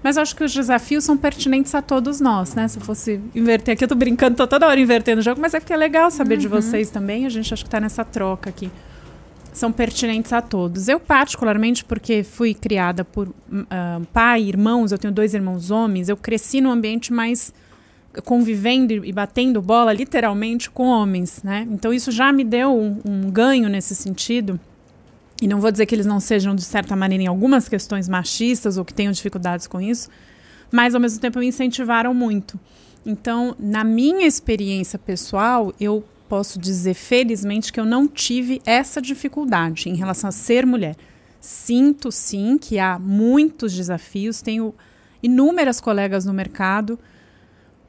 Mas acho que os desafios são pertinentes a todos nós, né? Se eu fosse inverter aqui, eu tô brincando, tô toda hora invertendo o jogo, mas é porque é legal saber de vocês também, a gente acho que tá nessa troca aqui. São pertinentes a todos. Eu, particularmente, porque fui criada por ah, pai, irmãos, eu tenho dois irmãos homens, eu cresci num ambiente mais convivendo e e batendo bola, literalmente, com homens, né? Então isso já me deu um, um ganho nesse sentido. E não vou dizer que eles não sejam, de certa maneira, em algumas questões machistas ou que tenham dificuldades com isso, mas ao mesmo tempo me incentivaram muito. Então, na minha experiência pessoal, eu posso dizer felizmente que eu não tive essa dificuldade em relação a ser mulher. Sinto sim que há muitos desafios, tenho inúmeras colegas no mercado,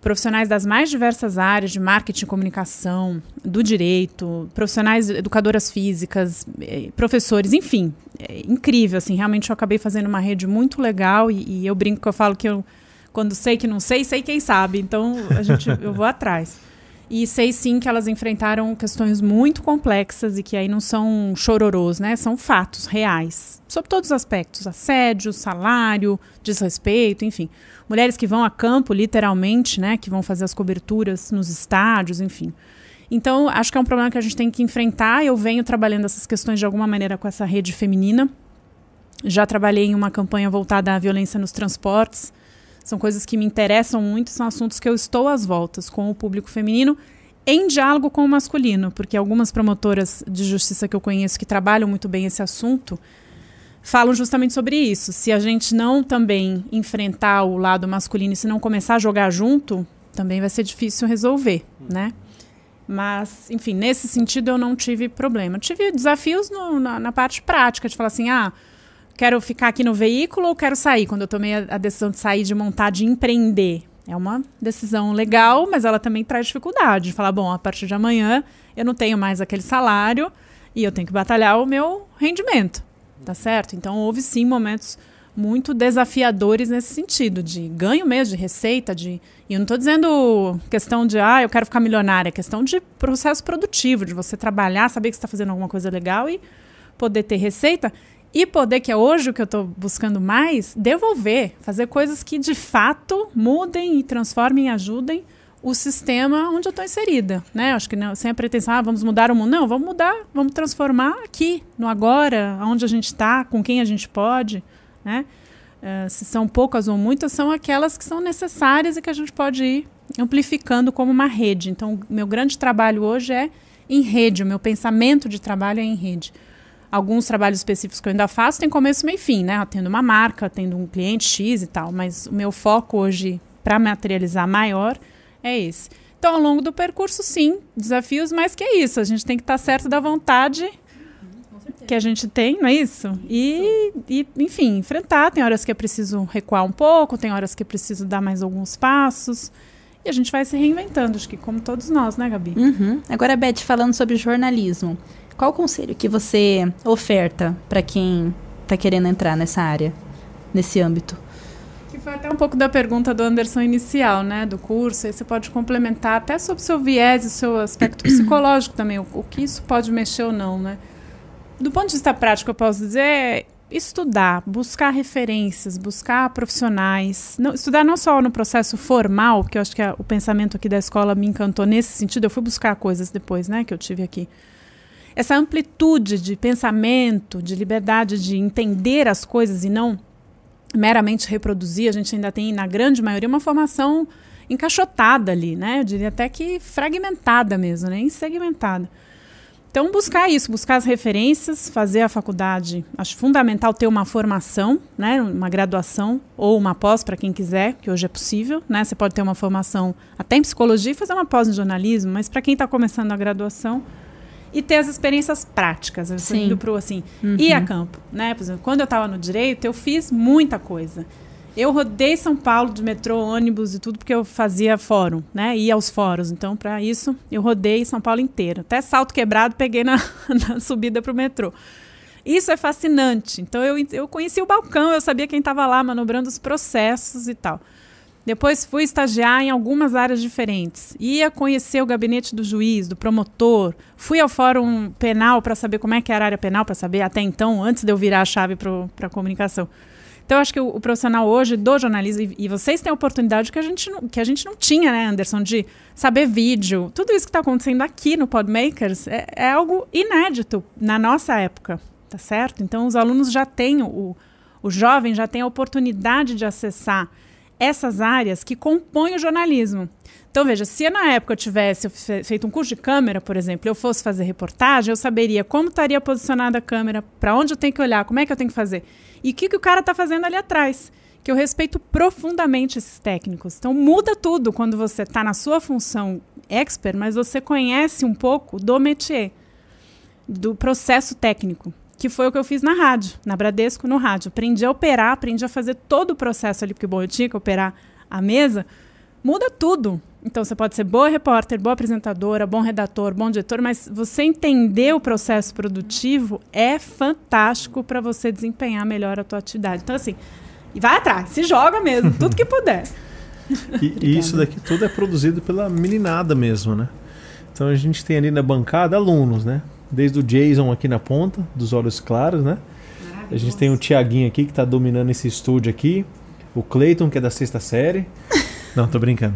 profissionais das mais diversas áreas de marketing, comunicação, do direito, profissionais, educadoras físicas, eh, professores, enfim, é incrível, assim, realmente eu acabei fazendo uma rede muito legal e, e eu brinco que eu falo que eu, quando sei que não sei, sei quem sabe, então a gente, eu vou atrás. E sei sim que elas enfrentaram questões muito complexas e que aí não são chororôs, né? São fatos reais, sobre todos os aspectos: assédio, salário, desrespeito, enfim. Mulheres que vão a campo, literalmente, né? Que vão fazer as coberturas nos estádios, enfim. Então, acho que é um problema que a gente tem que enfrentar. Eu venho trabalhando essas questões de alguma maneira com essa rede feminina. Já trabalhei em uma campanha voltada à violência nos transportes. São coisas que me interessam muito, são assuntos que eu estou às voltas com o público feminino em diálogo com o masculino, porque algumas promotoras de justiça que eu conheço que trabalham muito bem esse assunto falam justamente sobre isso. Se a gente não também enfrentar o lado masculino e se não começar a jogar junto, também vai ser difícil resolver, né? Mas, enfim, nesse sentido eu não tive problema. Tive desafios no, na, na parte prática, de falar assim, ah, quero ficar aqui no veículo ou quero sair? Quando eu tomei a, decisão de sair, de montar, de empreender. É uma decisão legal, mas ela também traz dificuldade. De falar, bom, a partir de amanhã eu não tenho mais aquele salário e eu tenho que batalhar o meu rendimento, tá certo? Então houve sim momentos muito desafiadores nesse sentido, de ganho mesmo, de receita, de... E eu não estou dizendo questão de, ah, eu quero ficar milionária, é questão de processo produtivo, de você trabalhar, saber que você está fazendo alguma coisa legal e poder ter receita e poder, que é hoje o que eu estou buscando mais, devolver, fazer coisas que de fato mudem e transformem e ajudem o sistema onde eu estou inserida, né? Acho que não, sem a pretensão, ah, vamos mudar o mundo. Não, vamos mudar, vamos transformar aqui, no agora, onde a gente está, com quem a gente pode, né? Uh, se são poucas ou muitas, são aquelas que são necessárias e que a gente pode ir amplificando como uma rede. Então, meu grande trabalho hoje é em rede, o meu pensamento de trabalho é em rede alguns trabalhos específicos que eu ainda faço tem começo, meio e fim, né? Tendo uma marca, tendo um cliente X e tal, mas o meu foco hoje para materializar maior é esse. Então ao longo do percurso, sim, desafios, mas que é isso, a gente tem que estar certo da vontade que a gente tem, não é isso? E, e, enfim, enfrentar. Tem horas que é preciso recuar um pouco, tem horas que é preciso dar mais alguns passos. E a gente vai se reinventando, acho que como todos nós, né, Gabi?
Uhum. Agora, Beth, falando sobre jornalismo, qual o conselho que você oferta para quem está querendo entrar nessa área, nesse âmbito?
Que foi até um pouco da pergunta do Anderson inicial, né, do curso. Aí você pode complementar até sobre o seu viés e o seu aspecto psicológico também, o, o que isso pode mexer ou não, né? do ponto de vista prático, eu posso dizer estudar, buscar referências, buscar profissionais, não, estudar não só no processo formal, porque eu acho que a, o pensamento aqui da escola me encantou nesse sentido, eu fui buscar coisas depois, né, que eu tive aqui. Essa amplitude de pensamento, de liberdade de entender as coisas e não meramente reproduzir, a gente ainda tem, na grande maioria, uma formação encaixotada ali, né? Eu diria até que fragmentada mesmo, né? Segmentada. Então, buscar isso, buscar as referências, fazer a faculdade. Acho fundamental ter uma formação, né, uma graduação ou uma pós para quem quiser, que hoje é possível. Né? Você pode ter uma formação até em psicologia e fazer uma pós em jornalismo, mas para quem está começando a graduação, e ter as experiências práticas, indo para o assim, uhum. ir a campo. Né? Por exemplo, quando eu estava no direito, eu fiz muita coisa. Eu rodei São Paulo de metrô, ônibus e tudo porque eu fazia fórum, né? Ia aos fóruns. Então, para isso, eu rodei São Paulo inteiro. Até salto quebrado peguei na, na subida para o metrô. Isso é fascinante. Então, eu, eu conheci o balcão, eu sabia quem estava lá manobrando os processos e tal. Depois fui estagiar em algumas áreas diferentes. Ia conhecer o gabinete do juiz, do promotor. Fui ao fórum penal para saber como é que era a área penal, para saber até então, antes de eu virar a chave para a comunicação. Então, acho que o, o, profissional hoje do jornalismo, e, e, vocês têm a oportunidade que a, gente não, que a gente não tinha, né, Anderson, de saber vídeo. Tudo isso que está acontecendo aqui no Podmakers é, é, algo inédito na nossa época, tá certo? Então, os alunos já têm, o, o jovem já tem a oportunidade de acessar essas áreas que compõem o jornalismo. Então, veja, se na época eu tivesse feito um curso de câmera, por exemplo, eu fosse fazer reportagem, eu saberia como estaria posicionada a câmera, para onde eu tenho que olhar, como é que eu tenho que fazer. E o que, que o cara está fazendo ali atrás? Que eu respeito profundamente esses técnicos. Então muda tudo quando você está na sua função expert, mas você conhece um pouco do métier, do processo técnico, que foi o que eu fiz na rádio, na Bradesco, no rádio. Aprendi a operar, aprendi a fazer todo o processo ali, porque bom, eu tinha que operar a mesa. Muda tudo. Então você pode ser boa repórter, boa apresentadora, bom redator, bom diretor, mas você entender o processo produtivo é fantástico para você desempenhar melhor a tua atividade. Então assim, vai atrás, se joga mesmo, tudo que puder.
E, e, isso daqui tudo é produzido pela meninada mesmo, né? Então a gente tem ali na bancada alunos, né? Desde o Jason aqui na ponta, dos olhos claros, né? A gente tem o Tiaguinho aqui que está dominando esse estúdio aqui. O Clayton, que é da sexta série. Não, tô brincando.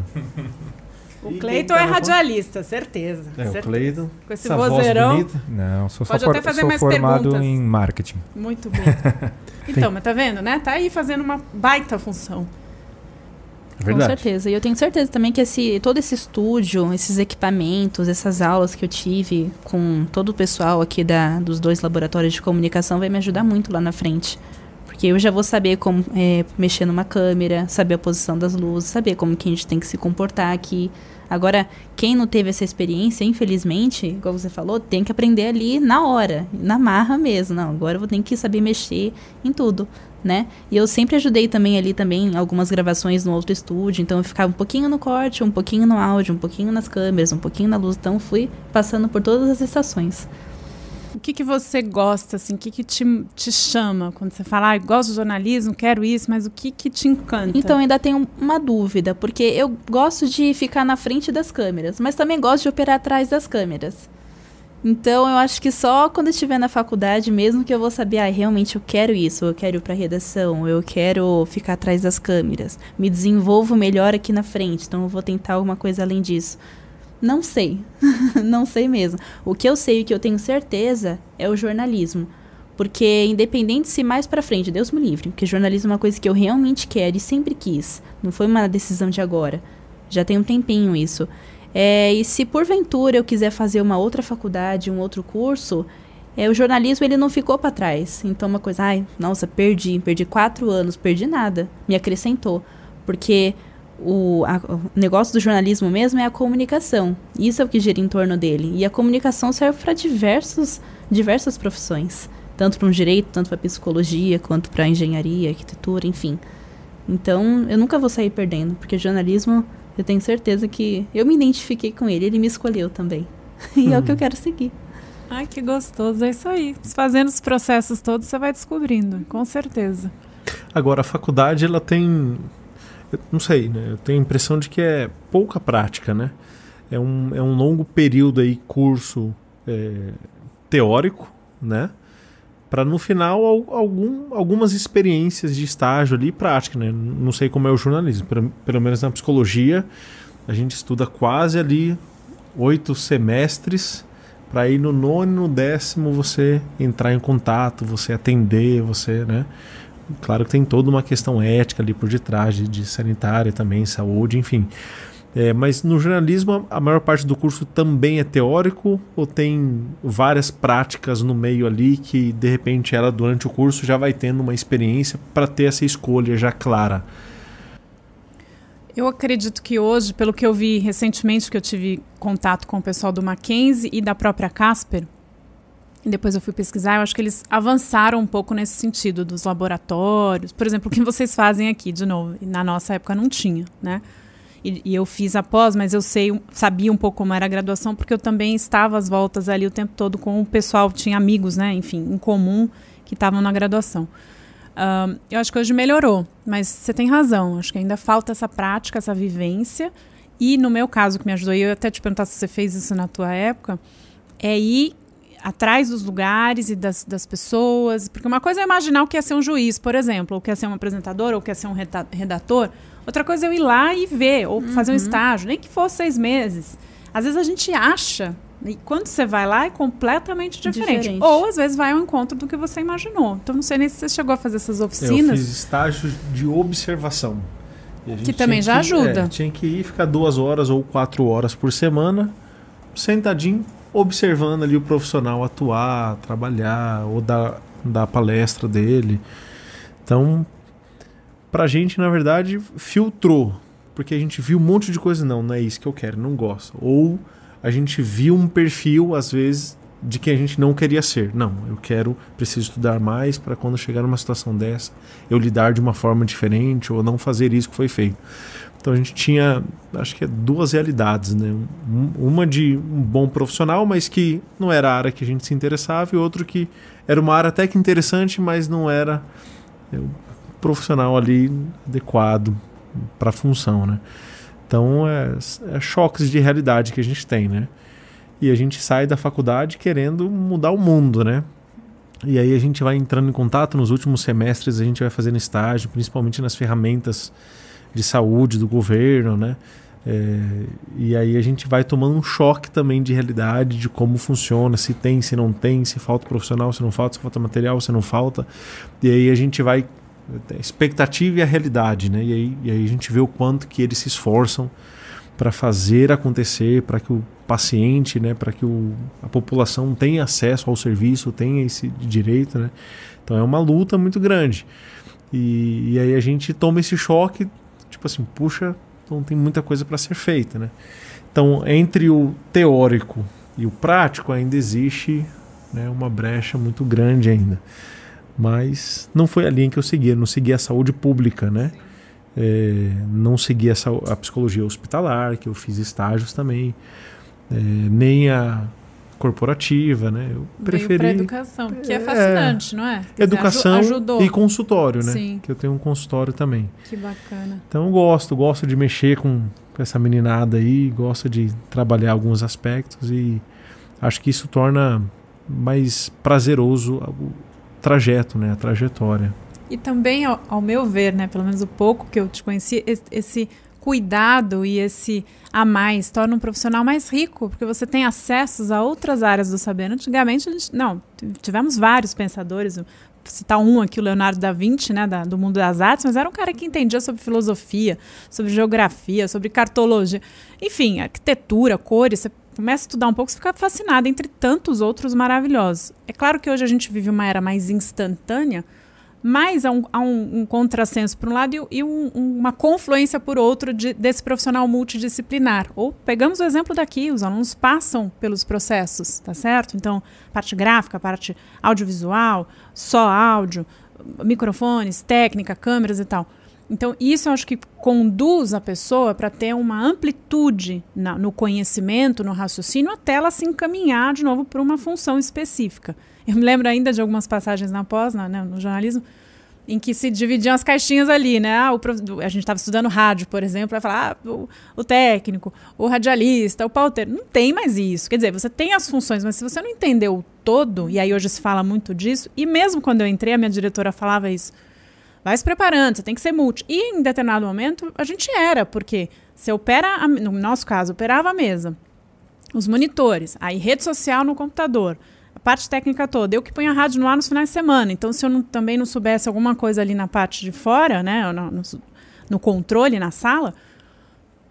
O Cleiton é radialista, certeza. É,
certeza. o Cleiton.
Com esse vozeirão.
Não, sou, Pode só até fazer sou mais formado perguntas. em marketing.
Muito bem. então, mas tá vendo, né? Tá aí fazendo uma baita função.
É verdade. Com certeza. E eu tenho certeza também que esse, todo esse estúdio, esses equipamentos, essas aulas que eu tive com todo o pessoal aqui da, dos dois laboratórios de comunicação vai me ajudar muito lá na frente. Porque eu já vou saber como é, mexer numa câmera, saber a posição das luzes, saber como que a gente tem que se comportar aqui. Agora, quem não teve essa experiência, infelizmente, igual você falou, tem que aprender ali na hora, na marra mesmo. Não, agora eu vou ter que saber mexer em tudo, né? E eu sempre ajudei também ali também algumas gravações no outro estúdio, então eu ficava um pouquinho no corte, um pouquinho no áudio, um pouquinho nas câmeras, um pouquinho na luz, então fui passando por todas as estações.
O que, que você gosta, assim? O que, que te, te chama quando você fala, ah, gosto de jornalismo, quero isso, mas o que, que te encanta?
Então, ainda tenho uma dúvida, porque eu gosto de ficar na frente das câmeras, mas também gosto de operar atrás das câmeras. Então, eu acho que só quando estiver na faculdade mesmo que eu vou saber, ah, realmente eu quero isso, eu quero ir para redação, eu quero ficar atrás das câmeras, me desenvolvo melhor aqui na frente, então eu vou tentar alguma coisa além disso. Não sei. não sei mesmo. O que eu sei e que eu tenho certeza é o jornalismo. Porque independente se mais para frente, Deus me livre, porque jornalismo é uma coisa que eu realmente quero e sempre quis. Não foi uma decisão de agora. Já tem um tempinho isso. É, e se porventura eu quiser fazer uma outra faculdade, um outro curso, é, o jornalismo ele não ficou para trás. Então uma coisa, ai, nossa, perdi, perdi quatro anos, perdi nada, me acrescentou, porque o, a, o, negócio do jornalismo mesmo é a comunicação. Isso é o que gira em torno dele. E a comunicação serve para diversos, diversas profissões. Tanto para um direito, tanto para psicologia, quanto para engenharia, arquitetura, enfim. Então, eu nunca vou sair perdendo, porque jornalismo, eu tenho certeza que eu me identifiquei com ele, ele me escolheu também. e hum. é o que eu quero seguir.
Ai, que gostoso, é isso aí. Fazendo os processos todos, você vai descobrindo, com certeza.
Agora, a faculdade, ela tem eu não sei, né? Eu tenho a impressão de que é pouca prática, né? É um, é um longo período aí, curso é, teórico, né? Para no final algum, algumas experiências de estágio ali prática, né? Não sei como é o jornalismo, pelo, pelo menos na psicologia a gente estuda quase ali oito semestres para ir no nono no décimo você entrar em contato, você atender, você, né? Claro que tem toda uma questão ética ali por detrás, de, de sanitária também, saúde, enfim. É, mas no jornalismo, a maior parte do curso também é teórico ou tem várias práticas no meio ali que de repente ela durante o curso já vai tendo uma experiência para ter essa escolha já clara?
Eu acredito que hoje, pelo que eu vi recentemente, que eu tive contato com o pessoal do Mackenzie e da própria Casper, e depois eu fui pesquisar, eu acho que eles avançaram um pouco nesse sentido dos laboratórios. Por exemplo, o que vocês fazem aqui, de novo, na nossa época não tinha, né? E, e, eu fiz após, mas eu sei, sabia um pouco como era a graduação, porque eu também estava às voltas ali o tempo todo com o pessoal, tinha amigos, né, enfim, em comum, que estavam na graduação. Um, eu acho que hoje melhorou, mas você tem razão, acho que ainda falta essa prática, essa vivência. E no meu caso, que me ajudou, e eu até te perguntar se você fez isso na tua época, é ir atrás dos lugares e das, das pessoas. Porque uma coisa é imaginar o que é ser um juiz, por exemplo, ou o que é ser um apresentador, ou o que é ser um redator. Outra coisa é eu ir lá e ver, ou uhum. fazer um estágio, nem que fosse seis meses. Às vezes a gente acha, e quando você vai lá é completamente diferente. diferente. Ou às vezes vai ao encontro do que você imaginou. Então não sei nem se você chegou a fazer essas oficinas.
Eu fiz estágio de observação.
Que também já
que,
ajuda. É,
tinha que ir ficar duas horas ou quatro horas por semana, sentadinho, observando ali o profissional atuar, trabalhar ou dar, dar palestra dele. Então, pra gente, na verdade, filtrou. Porque a gente viu um monte de coisa, não, não é isso que eu quero, não gosto. Ou a gente viu um perfil, às vezes, de que a gente não queria ser. Não, eu quero, preciso estudar mais para quando chegar numa situação dessa, eu lidar de uma forma diferente ou não fazer isso que foi feito. Então a gente tinha, acho que é duas realidades, né? Uma de um bom profissional, mas que não era a área que a gente se interessava, e outro que era uma área até que interessante, mas não era o é, profissional ali adequado para a função, né? Então é, é choques de realidade que a gente tem, né? E a gente sai da faculdade querendo mudar o mundo, né? E aí a gente vai entrando em contato nos últimos semestres, a gente vai fazendo estágio, principalmente nas ferramentas de saúde do governo, né? É, e aí a gente vai tomando um choque também de realidade, de como funciona, se tem, se não tem, se falta profissional, se não falta, se falta material, se não falta. E aí a gente vai expectativa e a realidade, né? E aí, e aí a gente vê o quanto que eles se esforçam para fazer acontecer, para que o paciente, né, para que o, a população tenha acesso ao serviço, tenha esse direito, né? Então é uma luta muito grande. E, e aí a gente toma esse choque tipo assim, puxa, então tem muita coisa para ser feita, né? Então, entre o teórico e o prático ainda existe né, uma brecha muito grande ainda. Mas não foi a linha que eu segui, eu não segui a saúde pública, né? É, não segui a, a, psicologia hospitalar, que eu fiz estágios também, é, nem a corporativa, né? Eu preferi
para educação, que é, é fascinante, não é?
Educação dizer, e consultório, né? Sim. Que eu tenho um consultório também.
Que bacana.
Então eu gosto, gosto de mexer com, essa meninada aí, gosto de trabalhar alguns aspectos e acho que isso torna mais prazeroso trajeto, né? A trajetória.
E também, ao, ao meu ver, né? Pelo menos o pouco que eu te conheci, esse cuidado e esse a mais torna um profissional mais rico, porque você tem acessos a outras áreas do saber. Antigamente, a gente, não, tivemos vários pensadores, citar um aqui, o Leonardo da Vinci, né, da, do mundo das artes, mas era um cara que entendia sobre filosofia, sobre geografia, sobre cartologia, enfim, arquitetura, cores, você começa a estudar um pouco, você fica fascinado entre tantos outros maravilhosos. É claro que hoje a gente vive uma era mais instantânea, mas há um, há um, um contrassenso por um lado e, e um, uma confluência por outro de, desse profissional multidisciplinar. Ou pegamos o exemplo daqui, os alunos passam pelos processos, tá certo? Então, parte gráfica, parte audiovisual, só áudio, microfones, técnica, câmeras e tal. Então, isso eu acho que conduz a pessoa para ter uma amplitude na, no conhecimento, no raciocínio, até ela se encaminhar de novo para uma função específica. Eu me lembro ainda de algumas passagens na pós, na, né, no jornalismo, em que se dividiam as caixinhas ali, né? Ah, o, a gente estava estudando rádio, por exemplo, para falar ah, o, o, técnico, o radialista, o pauteiro. Não tem mais isso. Quer dizer, você tem as funções, mas se você não entendeu o todo, e aí hoje se fala muito disso, e mesmo quando eu entrei, a minha diretora falava isso. Vai se preparando, você tem que ser multi. E em determinado momento, a gente era, porque você opera, a, no nosso caso, operava a mesa, os monitores, aí rede social no computador a parte técnica toda. Eu que ponho a rádio no ar nos finais de semana. Então, se eu não, também não soubesse alguma coisa ali na parte de fora, né, no, no, no controle, na sala,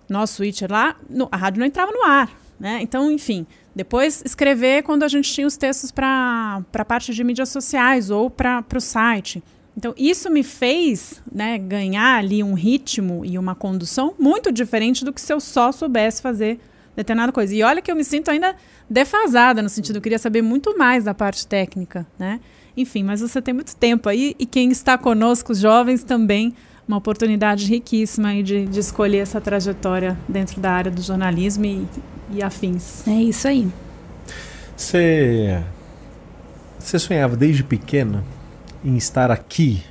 nosso switcher lá, no, a rádio não entrava no ar. Né? Então, enfim, depois escrever quando a gente tinha os textos para a parte de mídias sociais ou para o site. Então, isso me fez né, ganhar ali um ritmo e uma condução muito diferente do que se eu só soubesse fazer determinada coisa. E olha que eu me sinto ainda defasada, no sentido, eu queria saber muito mais da parte técnica, né? Enfim, mas você tem muito tempo aí e quem está conosco, os jovens, também uma oportunidade riquíssima aí de, de escolher essa trajetória dentro da área do jornalismo e, e afins.
É isso aí.
Você, você sonhava desde pequena em estar aqui?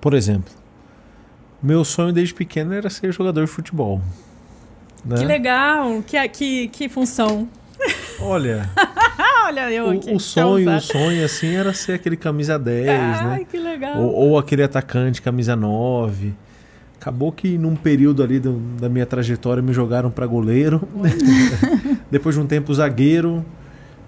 Por exemplo, meu sonho desde pequeno era ser jogador de futebol.
Né? Que legal! Que, que, que função?
Olha.
Olha eu aqui.
O, sonho, o sonho, assim, era ser aquele camisa 10, Ai,
né? que legal.
Ou, ou, aquele atacante camisa 9. Acabou que num período ali do, da minha trajetória me jogaram para goleiro. Depois de um tempo zagueiro.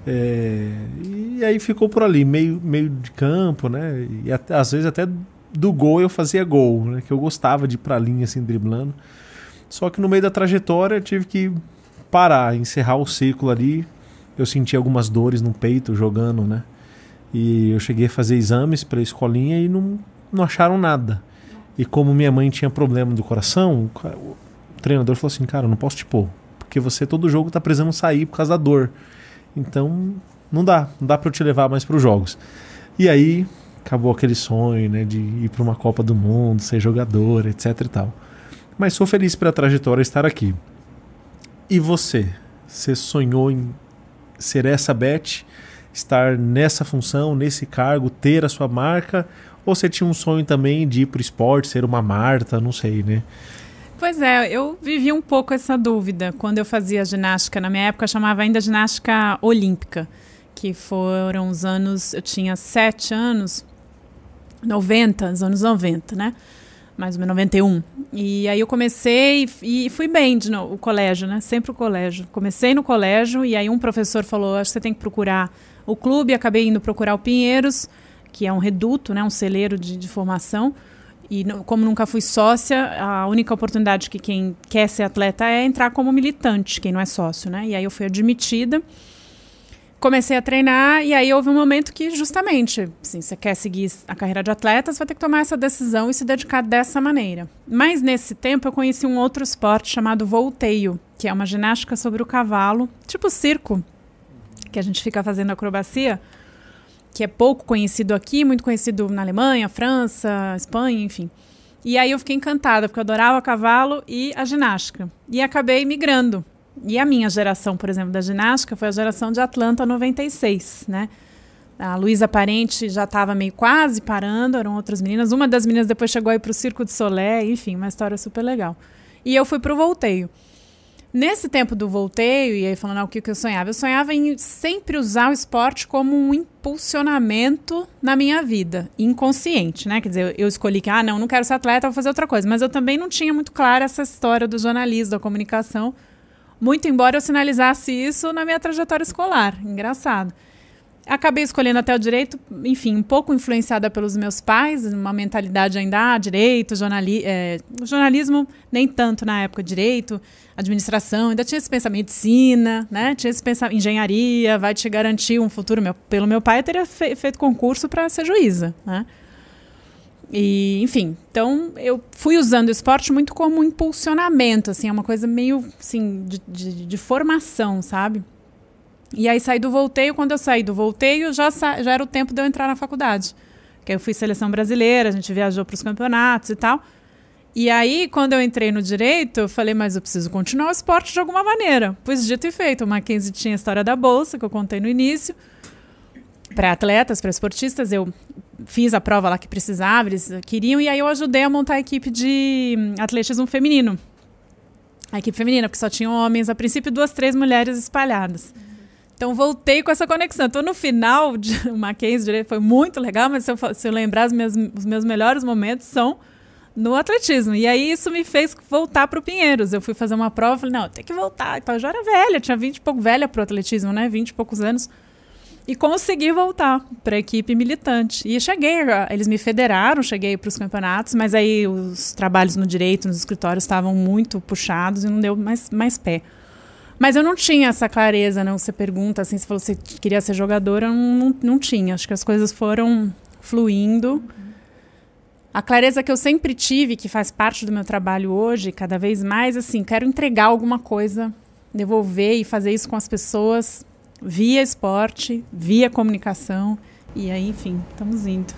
É, e aí ficou por ali, meio, meio de campo, né? E até, às vezes até do gol eu fazia gol, né? Que eu gostava de ir pra linha assim, driblando. Só que no meio da trajetória eu tive que parar, encerrar o ciclo ali. Eu senti algumas dores no peito jogando, né? E eu cheguei a fazer exames para a escolinha e não, não acharam nada. E como minha mãe tinha problema do coração, o treinador falou assim: Cara, não posso te pôr, porque você todo jogo tá precisando sair por causa da dor. Então não dá, não dá para eu te levar mais para os jogos. E aí acabou aquele sonho, né, de ir para uma Copa do Mundo, ser jogador, etc e tal. Mas sou feliz pela trajetória estar aqui. E você? Você sonhou em ser essa Beth, estar nessa função, nesse cargo, ter a sua marca? Ou você tinha um sonho também de ir para o esporte, ser uma Marta, não sei, né?
Pois é, eu vivi um pouco essa dúvida quando eu fazia ginástica. Na minha época eu chamava ainda ginástica olímpica, que foram os anos, eu tinha sete anos, 90, os anos 90, né? mais ou menos 91. E aí eu comecei e fui bem de novo, o colégio, né? Sempre o colégio. Comecei no colégio e aí um professor falou: acho que você tem que procurar o clube. Acabei indo procurar o Pinheiros, que é um reduto, né? Um celeiro de, de formação. E como nunca fui sócia, a única oportunidade que quem quer ser atleta é entrar como militante, quem não é sócio, né? E aí eu fui admitida comecei a treinar e aí houve um momento que justamente, assim, você quer seguir a carreira de atleta, você vai ter que tomar essa decisão e se dedicar dessa maneira. Mas nesse tempo eu conheci um outro esporte chamado volteio, que é uma ginástica sobre o cavalo, tipo circo, que a gente fica fazendo acrobacia, que é pouco conhecido aqui, muito conhecido na Alemanha, França, Espanha, enfim. E aí eu fiquei encantada, porque eu adorava cavalo e a ginástica. E acabei migrando e a minha geração, por exemplo, da ginástica foi a geração de Atlanta 96, né? A Luísa Parente já estava meio quase parando, eram outras meninas. Uma das meninas depois chegou aí para o Circo de Solé, enfim, uma história super legal. E eu fui para o volteio. Nesse tempo do volteio, e aí falando ah, o que, que eu sonhava, eu sonhava em sempre usar o esporte como um impulsionamento na minha vida, inconsciente, né? Quer dizer, eu escolhi que, ah, não, não quero ser atleta, vou fazer outra coisa. Mas eu também não tinha muito clara essa história do jornalismo, da comunicação muito embora eu sinalizasse isso na minha trajetória escolar. Engraçado. Acabei escolhendo até o direito, enfim, um pouco influenciada pelos meus pais, uma mentalidade ainda, ah, direito, jornali é, jornalismo, nem tanto na época, direito, administração, ainda tinha esse pensamento, medicina, né? Tinha esse pensamento, engenharia, vai te garantir um futuro. Meu, pelo meu pai, eu teria fe feito concurso para ser juíza, né? E, enfim, então eu fui usando o esporte muito como impulsionamento, assim, é uma coisa meio, assim, de, de, de formação, sabe? E aí saí do volteio, quando eu saí do volteio, já, já era o tempo de eu entrar na faculdade. Que eu fui seleção brasileira, a gente viajou para os campeonatos e tal. E aí, quando eu entrei no direito, eu falei, mas eu preciso continuar o esporte de alguma maneira. Pois dito e feito, o Mackenzie tinha a história da bolsa, que eu contei no início, para atletas, para esportistas. Eu fiz a prova lá que precisava, eles queriam, e aí eu ajudei a montar a equipe de atletismo feminino. A equipe feminina, porque só tinham homens, a princípio, duas, três mulheres espalhadas. Então voltei com essa conexão. Então no final, de, o Mackenzie foi muito legal, mas se eu, se eu lembrar, os meus, os meus melhores momentos são no atletismo. E aí isso me fez voltar para o Pinheiros. Eu fui fazer uma prova, falei, não, tem que voltar. Então, eu já era velha, tinha 20 e pouco velha para o atletismo, né? 20 e poucos anos. E consegui voltar para a equipe militante. E cheguei, eles me federaram, cheguei para os campeonatos, mas aí os trabalhos no direito, nos escritórios estavam muito puxados e não deu mais, mais pé. Mas eu não tinha essa clareza, não. Você pergunta assim, se falou que você queria ser jogadora, não, não, não tinha. Acho que as coisas foram fluindo. A clareza que eu sempre tive, que faz parte do meu trabalho hoje, cada vez mais, assim, quero entregar alguma coisa, devolver e fazer isso com as pessoas via esporte, via comunicação. E aí, enfim, estamos indo.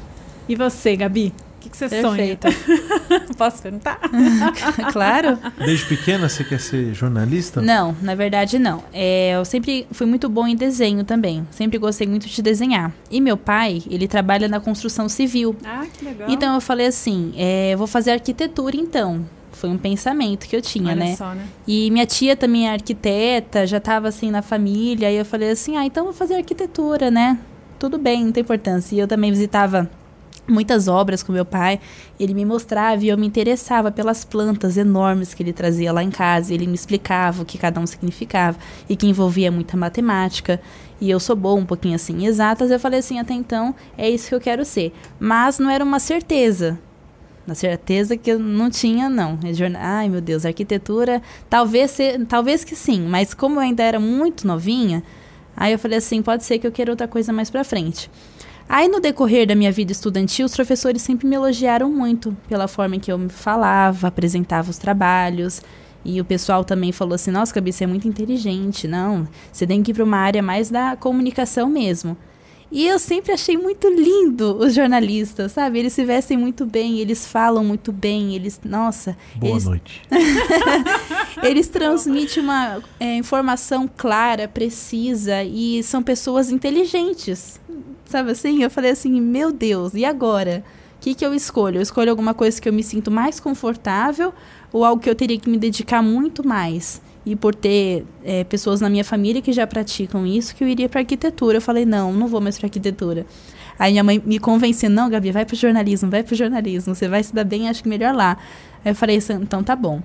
E você, Gabi? O que, que você Perfeita. sonha? Posso perguntar?
claro.
Desde pequena você quer ser jornalista?
Não, na verdade não. É, eu sempre fui muito bom em desenho também. Sempre gostei muito de desenhar. E meu pai, ele trabalha na construção civil.
Ah, que legal.
Então eu falei assim, é, vou fazer arquitetura então foi um pensamento que eu tinha,
Olha
né?
Só, né?
E minha tia também é arquiteta, já estava assim na família, e eu falei assim: "Ah, então vou fazer arquitetura, né? Tudo bem, não tem importância". E eu também visitava muitas obras com meu pai. Ele me mostrava e eu me interessava pelas plantas enormes que ele trazia lá em casa. Ele me explicava o que cada um significava e que envolvia muita matemática. E eu sou boa um pouquinho assim, exatas. Eu falei assim, até então é isso que eu quero ser. Mas não era uma certeza. Na certeza que eu não tinha, não. Ai, meu Deus, arquitetura, talvez, talvez que sim, mas como eu ainda era muito novinha, aí eu falei assim, pode ser que eu queira outra coisa mais pra frente. Aí, no decorrer da minha vida estudantil, os professores sempre me elogiaram muito pela forma em que eu me falava, apresentava os trabalhos. E o pessoal também falou assim: nossa, você é muito inteligente. Não, você tem que ir para uma área mais da comunicação mesmo. E eu sempre achei muito lindo os jornalistas, sabe? Eles se vestem muito bem, eles falam muito bem, eles. Nossa.
Boa
eles...
noite.
eles transmitem uma é, informação clara, precisa e são pessoas inteligentes. Sabe assim? Eu falei assim, meu Deus, e agora? O que, que eu escolho? Eu escolho alguma coisa que eu me sinto mais confortável ou algo que eu teria que me dedicar muito mais? E por ter é, pessoas na minha família que já praticam isso, que eu iria para arquitetura. Eu falei, não, não vou mais para arquitetura. Aí minha mãe me convenceu, não, Gabi, vai para jornalismo, vai para jornalismo, você vai se dar bem, acho que melhor lá. Aí eu falei, então tá bom.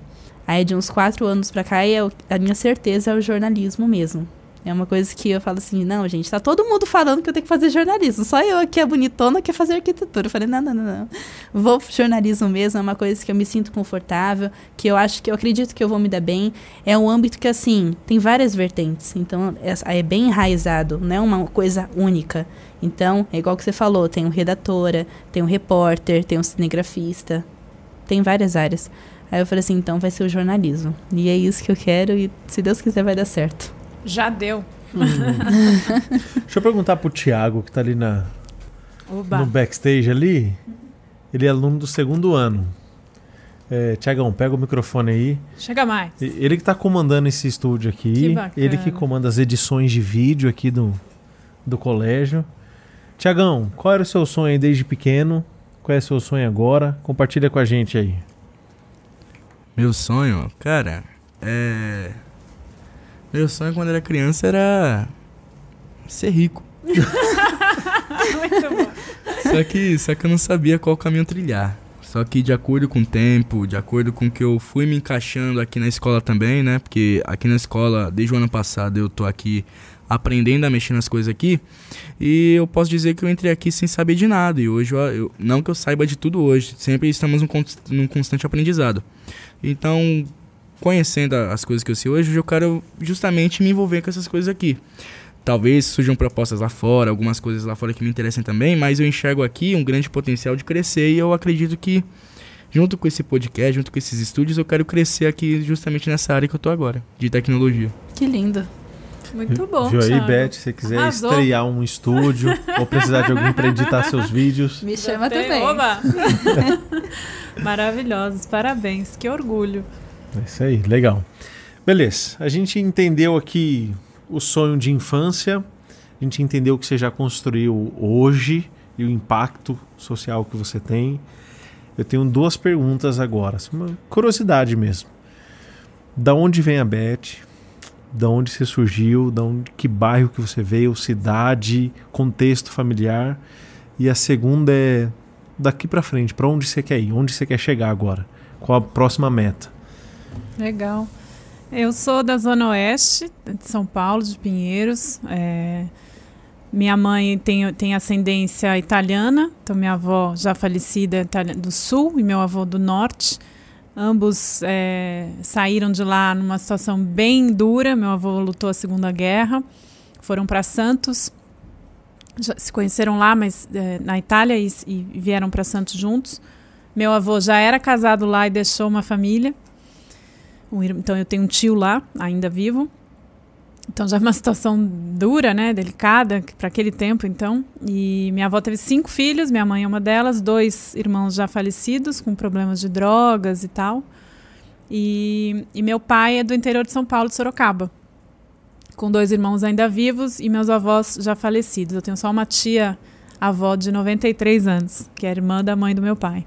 Aí de uns quatro anos para cá, eu, a minha certeza é o jornalismo mesmo. É uma coisa que eu falo assim, não, gente, tá todo mundo falando que eu tenho que fazer jornalismo. Só eu aqui, a bonitona, quer fazer arquitetura. Eu falei, não, não, não, não. Vou jornalismo mesmo, é uma coisa que eu me sinto confortável, que eu acho que eu acredito que eu vou me dar bem. É um âmbito que, assim, tem várias vertentes. Então, é, é bem enraizado, não é uma coisa única. Então, é igual que você falou, tem um redatora, tem um repórter, tem um cinegrafista, tem várias áreas. Aí eu falei assim, então vai ser o jornalismo. E é isso que eu quero e se Deus quiser vai dar certo.
Já deu.
Hum. Deixa eu perguntar pro Thiago, que tá ali na, no backstage ali. Ele é aluno do segundo ano. É, Tiagão, pega o microfone aí.
Chega mais.
Ele que tá comandando esse estúdio aqui.
Que bacana.
Ele que comanda as edições de vídeo aqui do, do colégio. Tiagão, qual era o seu sonho aí desde pequeno? Qual é o seu sonho agora? Compartilha com a gente aí.
Meu sonho, cara, é meu sonho quando era criança era ser rico.
Muito bom.
Só que, só que eu não sabia qual caminho trilhar. Só que de acordo com o tempo, de acordo com que eu fui me encaixando aqui na escola também, né? Porque aqui na escola, desde o ano passado, eu tô aqui aprendendo a mexer nas coisas aqui. E eu posso dizer que eu entrei aqui sem saber de nada. E hoje, eu, eu não que eu saiba de tudo hoje, sempre estamos num, num constante aprendizado. Então, conhecendo as coisas que eu sei hoje, eu quero justamente me envolver com essas coisas aqui. Talvez surjam propostas lá fora, algumas coisas lá fora que me interessem também, mas eu enxergo aqui um grande potencial de crescer e eu acredito que, junto com esse podcast, junto com esses estúdios, eu quero crescer aqui justamente nessa área que eu tô agora, de tecnologia.
Que lindo.
Muito bom.
Viu aí, Beth? Se você quiser Arrasou. estrear um estúdio ou precisar de alguém para editar seus vídeos.
Me chama também.
Oba! Maravilhosos, parabéns, que orgulho.
É isso aí, legal. Beleza, a gente entendeu aqui o sonho de infância, a gente entendeu o que você já construiu hoje e o impacto social que você tem. Eu tenho duas perguntas agora, uma curiosidade mesmo. Da onde vem a Beth? Da onde você surgiu? Da onde, que bairro que você veio? Cidade, contexto familiar? E a segunda é daqui para frente, para onde você quer ir? Onde você quer chegar agora? Qual a próxima meta?
Legal. Eu sou da Zona Oeste de São Paulo, de Pinheiros. É, minha mãe tem, tem ascendência italiana, então minha avó já falecida é do Sul e meu avô do Norte. Ambos é, saíram de lá numa situação bem dura. Meu avô lutou a Segunda Guerra, foram para Santos, já se conheceram lá, mas é, na Itália e, e vieram para Santos juntos. Meu avô já era casado lá e deixou uma família. Então eu tenho um tio lá, ainda vivo. Então já é uma situação dura, né, delicada para aquele tempo, então. E minha avó teve cinco filhos, minha mãe é uma delas, dois irmãos já falecidos com problemas de drogas e tal. E, e meu pai é do interior de São Paulo, de Sorocaba, com dois irmãos ainda vivos e meus avós já falecidos. Eu tenho só uma tia avó de 93 anos, que é irmã da mãe do meu pai.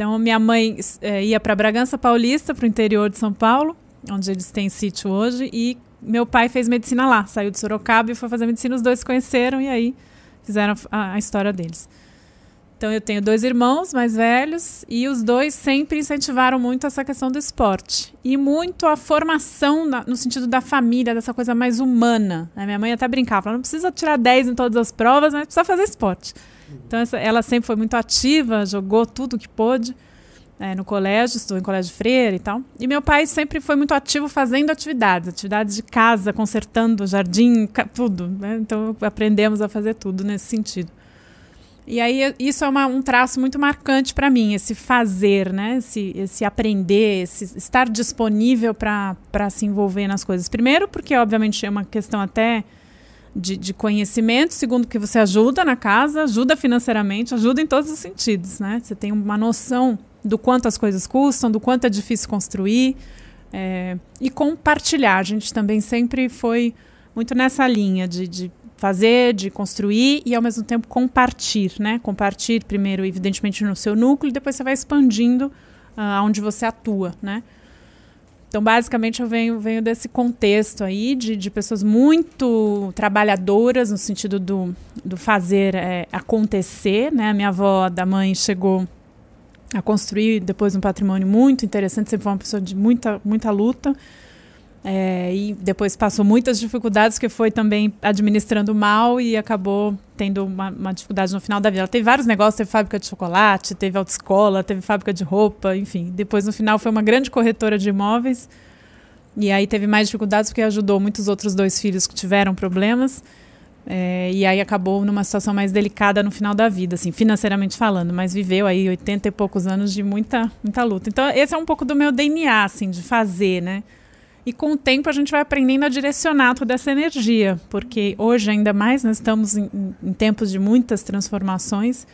Então, minha mãe é, ia para Bragança Paulista, para o interior de São Paulo, onde eles têm sítio hoje, e meu pai fez medicina lá, saiu de Sorocaba e foi fazer medicina. Os dois se conheceram e aí fizeram a, a história deles. Então, eu tenho dois irmãos mais velhos e os dois sempre incentivaram muito essa questão do esporte. E muito a formação na, no sentido da família, dessa coisa mais humana. A minha mãe até brincava, não precisa tirar 10 em todas as provas, mas precisa fazer esporte. Então, essa, ela sempre foi muito ativa, jogou tudo que pôde é, no colégio, estudou em colégio freira e tal. E meu pai sempre foi muito ativo fazendo atividades, atividades de casa, consertando jardim, tudo. Né? Então, aprendemos a fazer tudo nesse sentido. E aí, isso é uma, um traço muito marcante para mim, esse fazer, né? esse, esse aprender, esse estar disponível para se envolver nas coisas. Primeiro, porque, obviamente, é uma questão até de, de conhecimento, segundo que você ajuda na casa, ajuda financeiramente, ajuda em todos os sentidos, né? Você tem uma noção do quanto as coisas custam, do quanto é difícil construir é, e compartilhar. A gente também sempre foi muito nessa linha de, de fazer, de construir e ao mesmo tempo compartilhar, né? Compartilhar primeiro, evidentemente, no seu núcleo, e depois você vai expandindo uh, aonde você atua, né? Então, basicamente, eu venho, venho desse contexto aí de, de pessoas muito trabalhadoras no sentido do, do fazer é, acontecer. Né? A minha avó da mãe chegou a construir depois um patrimônio muito interessante, sempre foi uma pessoa de muita, muita luta. É, e depois passou muitas dificuldades, que foi também administrando mal e acabou tendo uma, uma, dificuldade no final da vida. Ela teve vários negócios, teve fábrica de chocolate, teve autoescola, teve fábrica de roupa, enfim. Depois, no final, foi uma grande corretora de imóveis. E aí teve mais dificuldades porque ajudou muitos outros dois filhos que tiveram problemas. É, e aí acabou numa situação mais delicada no final da vida, assim, financeiramente falando, mas viveu aí 80 e poucos anos de muita, muita luta. Então, esse é um pouco do meu DNA, assim, de fazer, né? E com o tempo a gente vai aprendendo a direcionar toda essa energia, porque hoje, ainda mais, nós estamos em, em tempos de muitas transformações,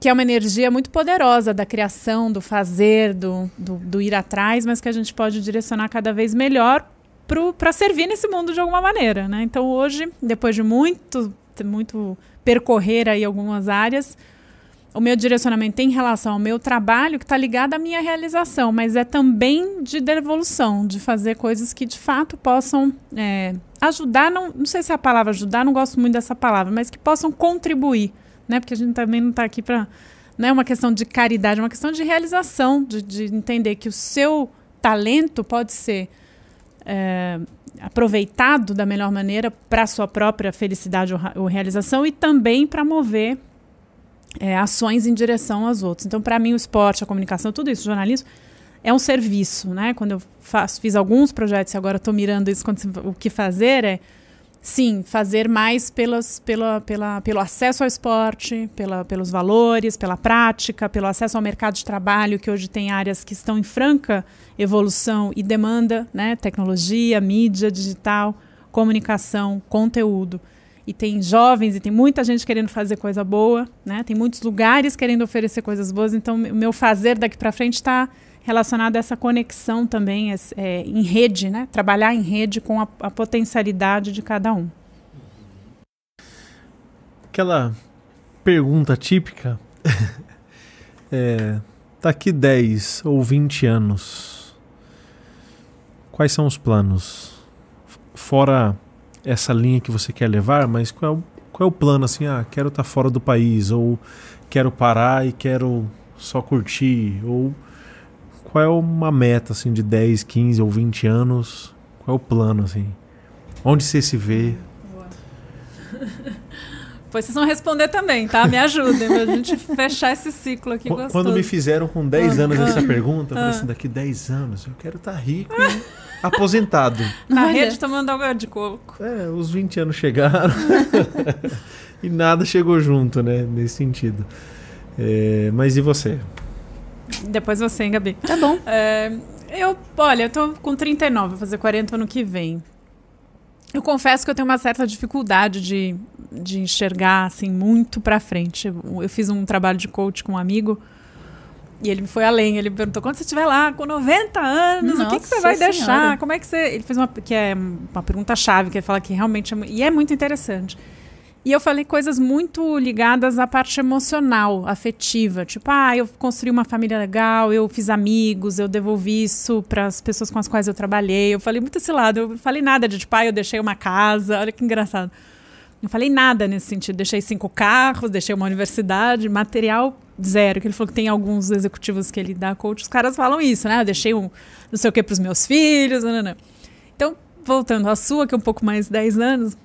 que é uma energia muito poderosa da criação, do fazer, do, do, do ir atrás, mas que a gente pode direcionar cada vez melhor para servir nesse mundo de alguma maneira. Né? Então, hoje, depois de muito, muito percorrer aí algumas áreas, o meu direcionamento em relação ao meu trabalho que está ligado à minha realização, mas é também de devolução, de fazer coisas que de fato possam é, ajudar, não, não sei se é a palavra ajudar, não gosto muito dessa palavra, mas que possam contribuir, né? Porque a gente também não está aqui para. Não é uma questão de caridade, é uma questão de realização, de, de entender que o seu talento pode ser é, aproveitado da melhor maneira para a sua própria felicidade ou, ou realização e também para mover é, ações em direção aos outros. Então, para mim, o esporte, a comunicação, tudo isso, jornalismo, é um serviço, né? Quando eu faço, fiz alguns projetos e agora estou mirando isso, quando, o que fazer é sim, fazer mais pelas, pela, pela, pelo acesso ao esporte, pela, pelos valores, pela prática, pelo acesso ao mercado de trabalho, que hoje tem áreas que estão em franca evolução e demanda, né? Tecnologia, mídia digital, comunicação, conteúdo. E tem jovens e tem muita gente querendo fazer coisa boa, né? Tem muitos lugares querendo oferecer coisas boas. Então, o meu fazer daqui para frente está relacionado a essa conexão também é, em rede, né? Trabalhar em rede com a, a potencialidade de cada um.
Aquela pergunta típica. é, daqui 10 ou 20 anos, quais são os planos? Fora essa linha que você quer levar, mas qual é o, qual é o plano assim? Ah, quero estar tá fora do país, ou quero parar e quero só curtir, ou qual é uma meta assim de 10, 15 ou 20 anos? Qual é o plano assim? Onde você se vê?
Pois vocês vão responder também, tá? Me ajudem pra gente fechar esse ciclo aqui
gostoso. Quando me fizeram com 10 ah, anos ah, essa pergunta, eu falei assim, daqui 10 anos eu quero estar tá rico aposentado.
Na Olha. rede tomando água de coco.
É, os 20 anos chegaram e nada chegou junto, né? Nesse sentido. É, mas e você?
Depois você, hein, Gabi?
Tá bom.
É, eu, olha, eu tô com 39, vou fazer 40 ano que vem. Eu confesso que eu tenho uma certa dificuldade de, de enxergar, assim, muito pra frente. Eu, eu fiz um trabalho de coach com um amigo e ele foi além. Ele me perguntou, quando você estiver lá com 90 anos, Nossa o que, que você vai senhora. deixar? Como é que você... Ele fez uma, que é uma pergunta-chave, que ele fala que realmente... É, e é muito interessante. E eu falei coisas muito ligadas à parte emocional, afetiva. Tipo, ah, eu construí uma família legal, eu fiz amigos, eu devolvi isso para as pessoas com as quais eu trabalhei. Eu falei muito esse lado. Eu falei nada de tipo, ah, eu deixei uma casa. Olha que engraçado. Não falei nada nesse sentido. Deixei cinco carros, deixei uma universidade, material zero. Que ele falou que tem alguns executivos que ele dá coach, os caras falam isso, né? Eu deixei um não sei o que para os meus filhos. Não, não, não. Então, voltando à sua, que é um pouco mais 10 anos,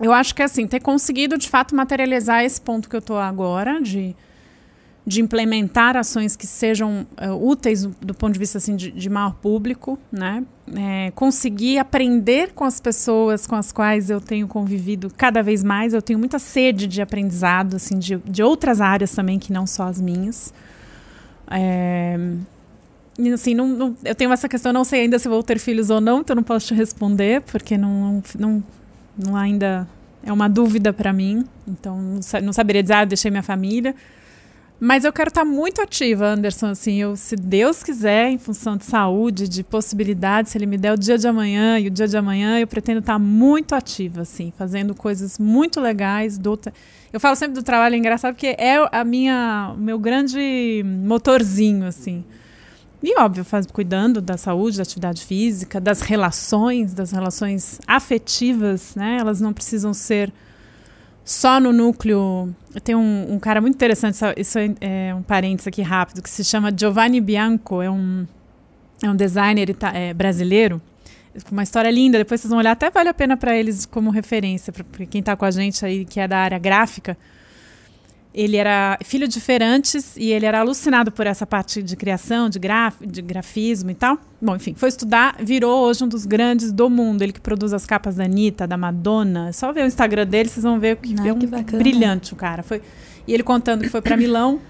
eu acho que assim, ter conseguido de fato materializar esse ponto que eu estou agora, de, de implementar ações que sejam uh, úteis do, ponto de vista assim, de, de maior público, né? É, conseguir aprender com as pessoas com as quais eu tenho convivido cada vez mais. Eu tenho muita sede de aprendizado, assim, de, de outras áreas também que não só as minhas. É, assim, não, não, eu tenho essa questão, não sei ainda se vou ter filhos ou não, então não posso te responder, porque não, não não ainda é uma dúvida para mim. Então não saberia dizer, ah, deixei minha família. Mas eu quero estar tá muito ativa, Anderson. Assim, eu, se Deus quiser, em função de saúde, de possibilidades, se Ele me der o dia de amanhã e o dia de amanhã, eu pretendo estar tá muito ativa, assim, fazendo coisas muito legais. Do... Eu falo sempre do trabalho é engraçado porque é a minha, o meu grande motorzinho, assim. E, óbvio, faz, cuidando da saúde, da atividade física, das relações, das relações afetivas, né? Elas não precisam ser só no núcleo. Tem um, um cara muito interessante, isso é, é, um parênteses aqui rápido, que se chama Giovanni Bianco, é um, é um designer é, brasileiro, uma história linda. Depois vocês vão olhar, até vale a pena para eles como referência, para quem está com a gente aí, que é da área gráfica ele era filho de feirantes e ele era alucinado por essa parte de criação, de, graf, de grafismo e tal. Bom, enfim, foi estudar, virou hoje um dos grandes do mundo. Ele que produz as capas da Anitta, da Madonna. Só ver o Instagram dele, vocês vão ver que Ai, é um que brilhante o cara. Foi, e ele contando que foi para Milão,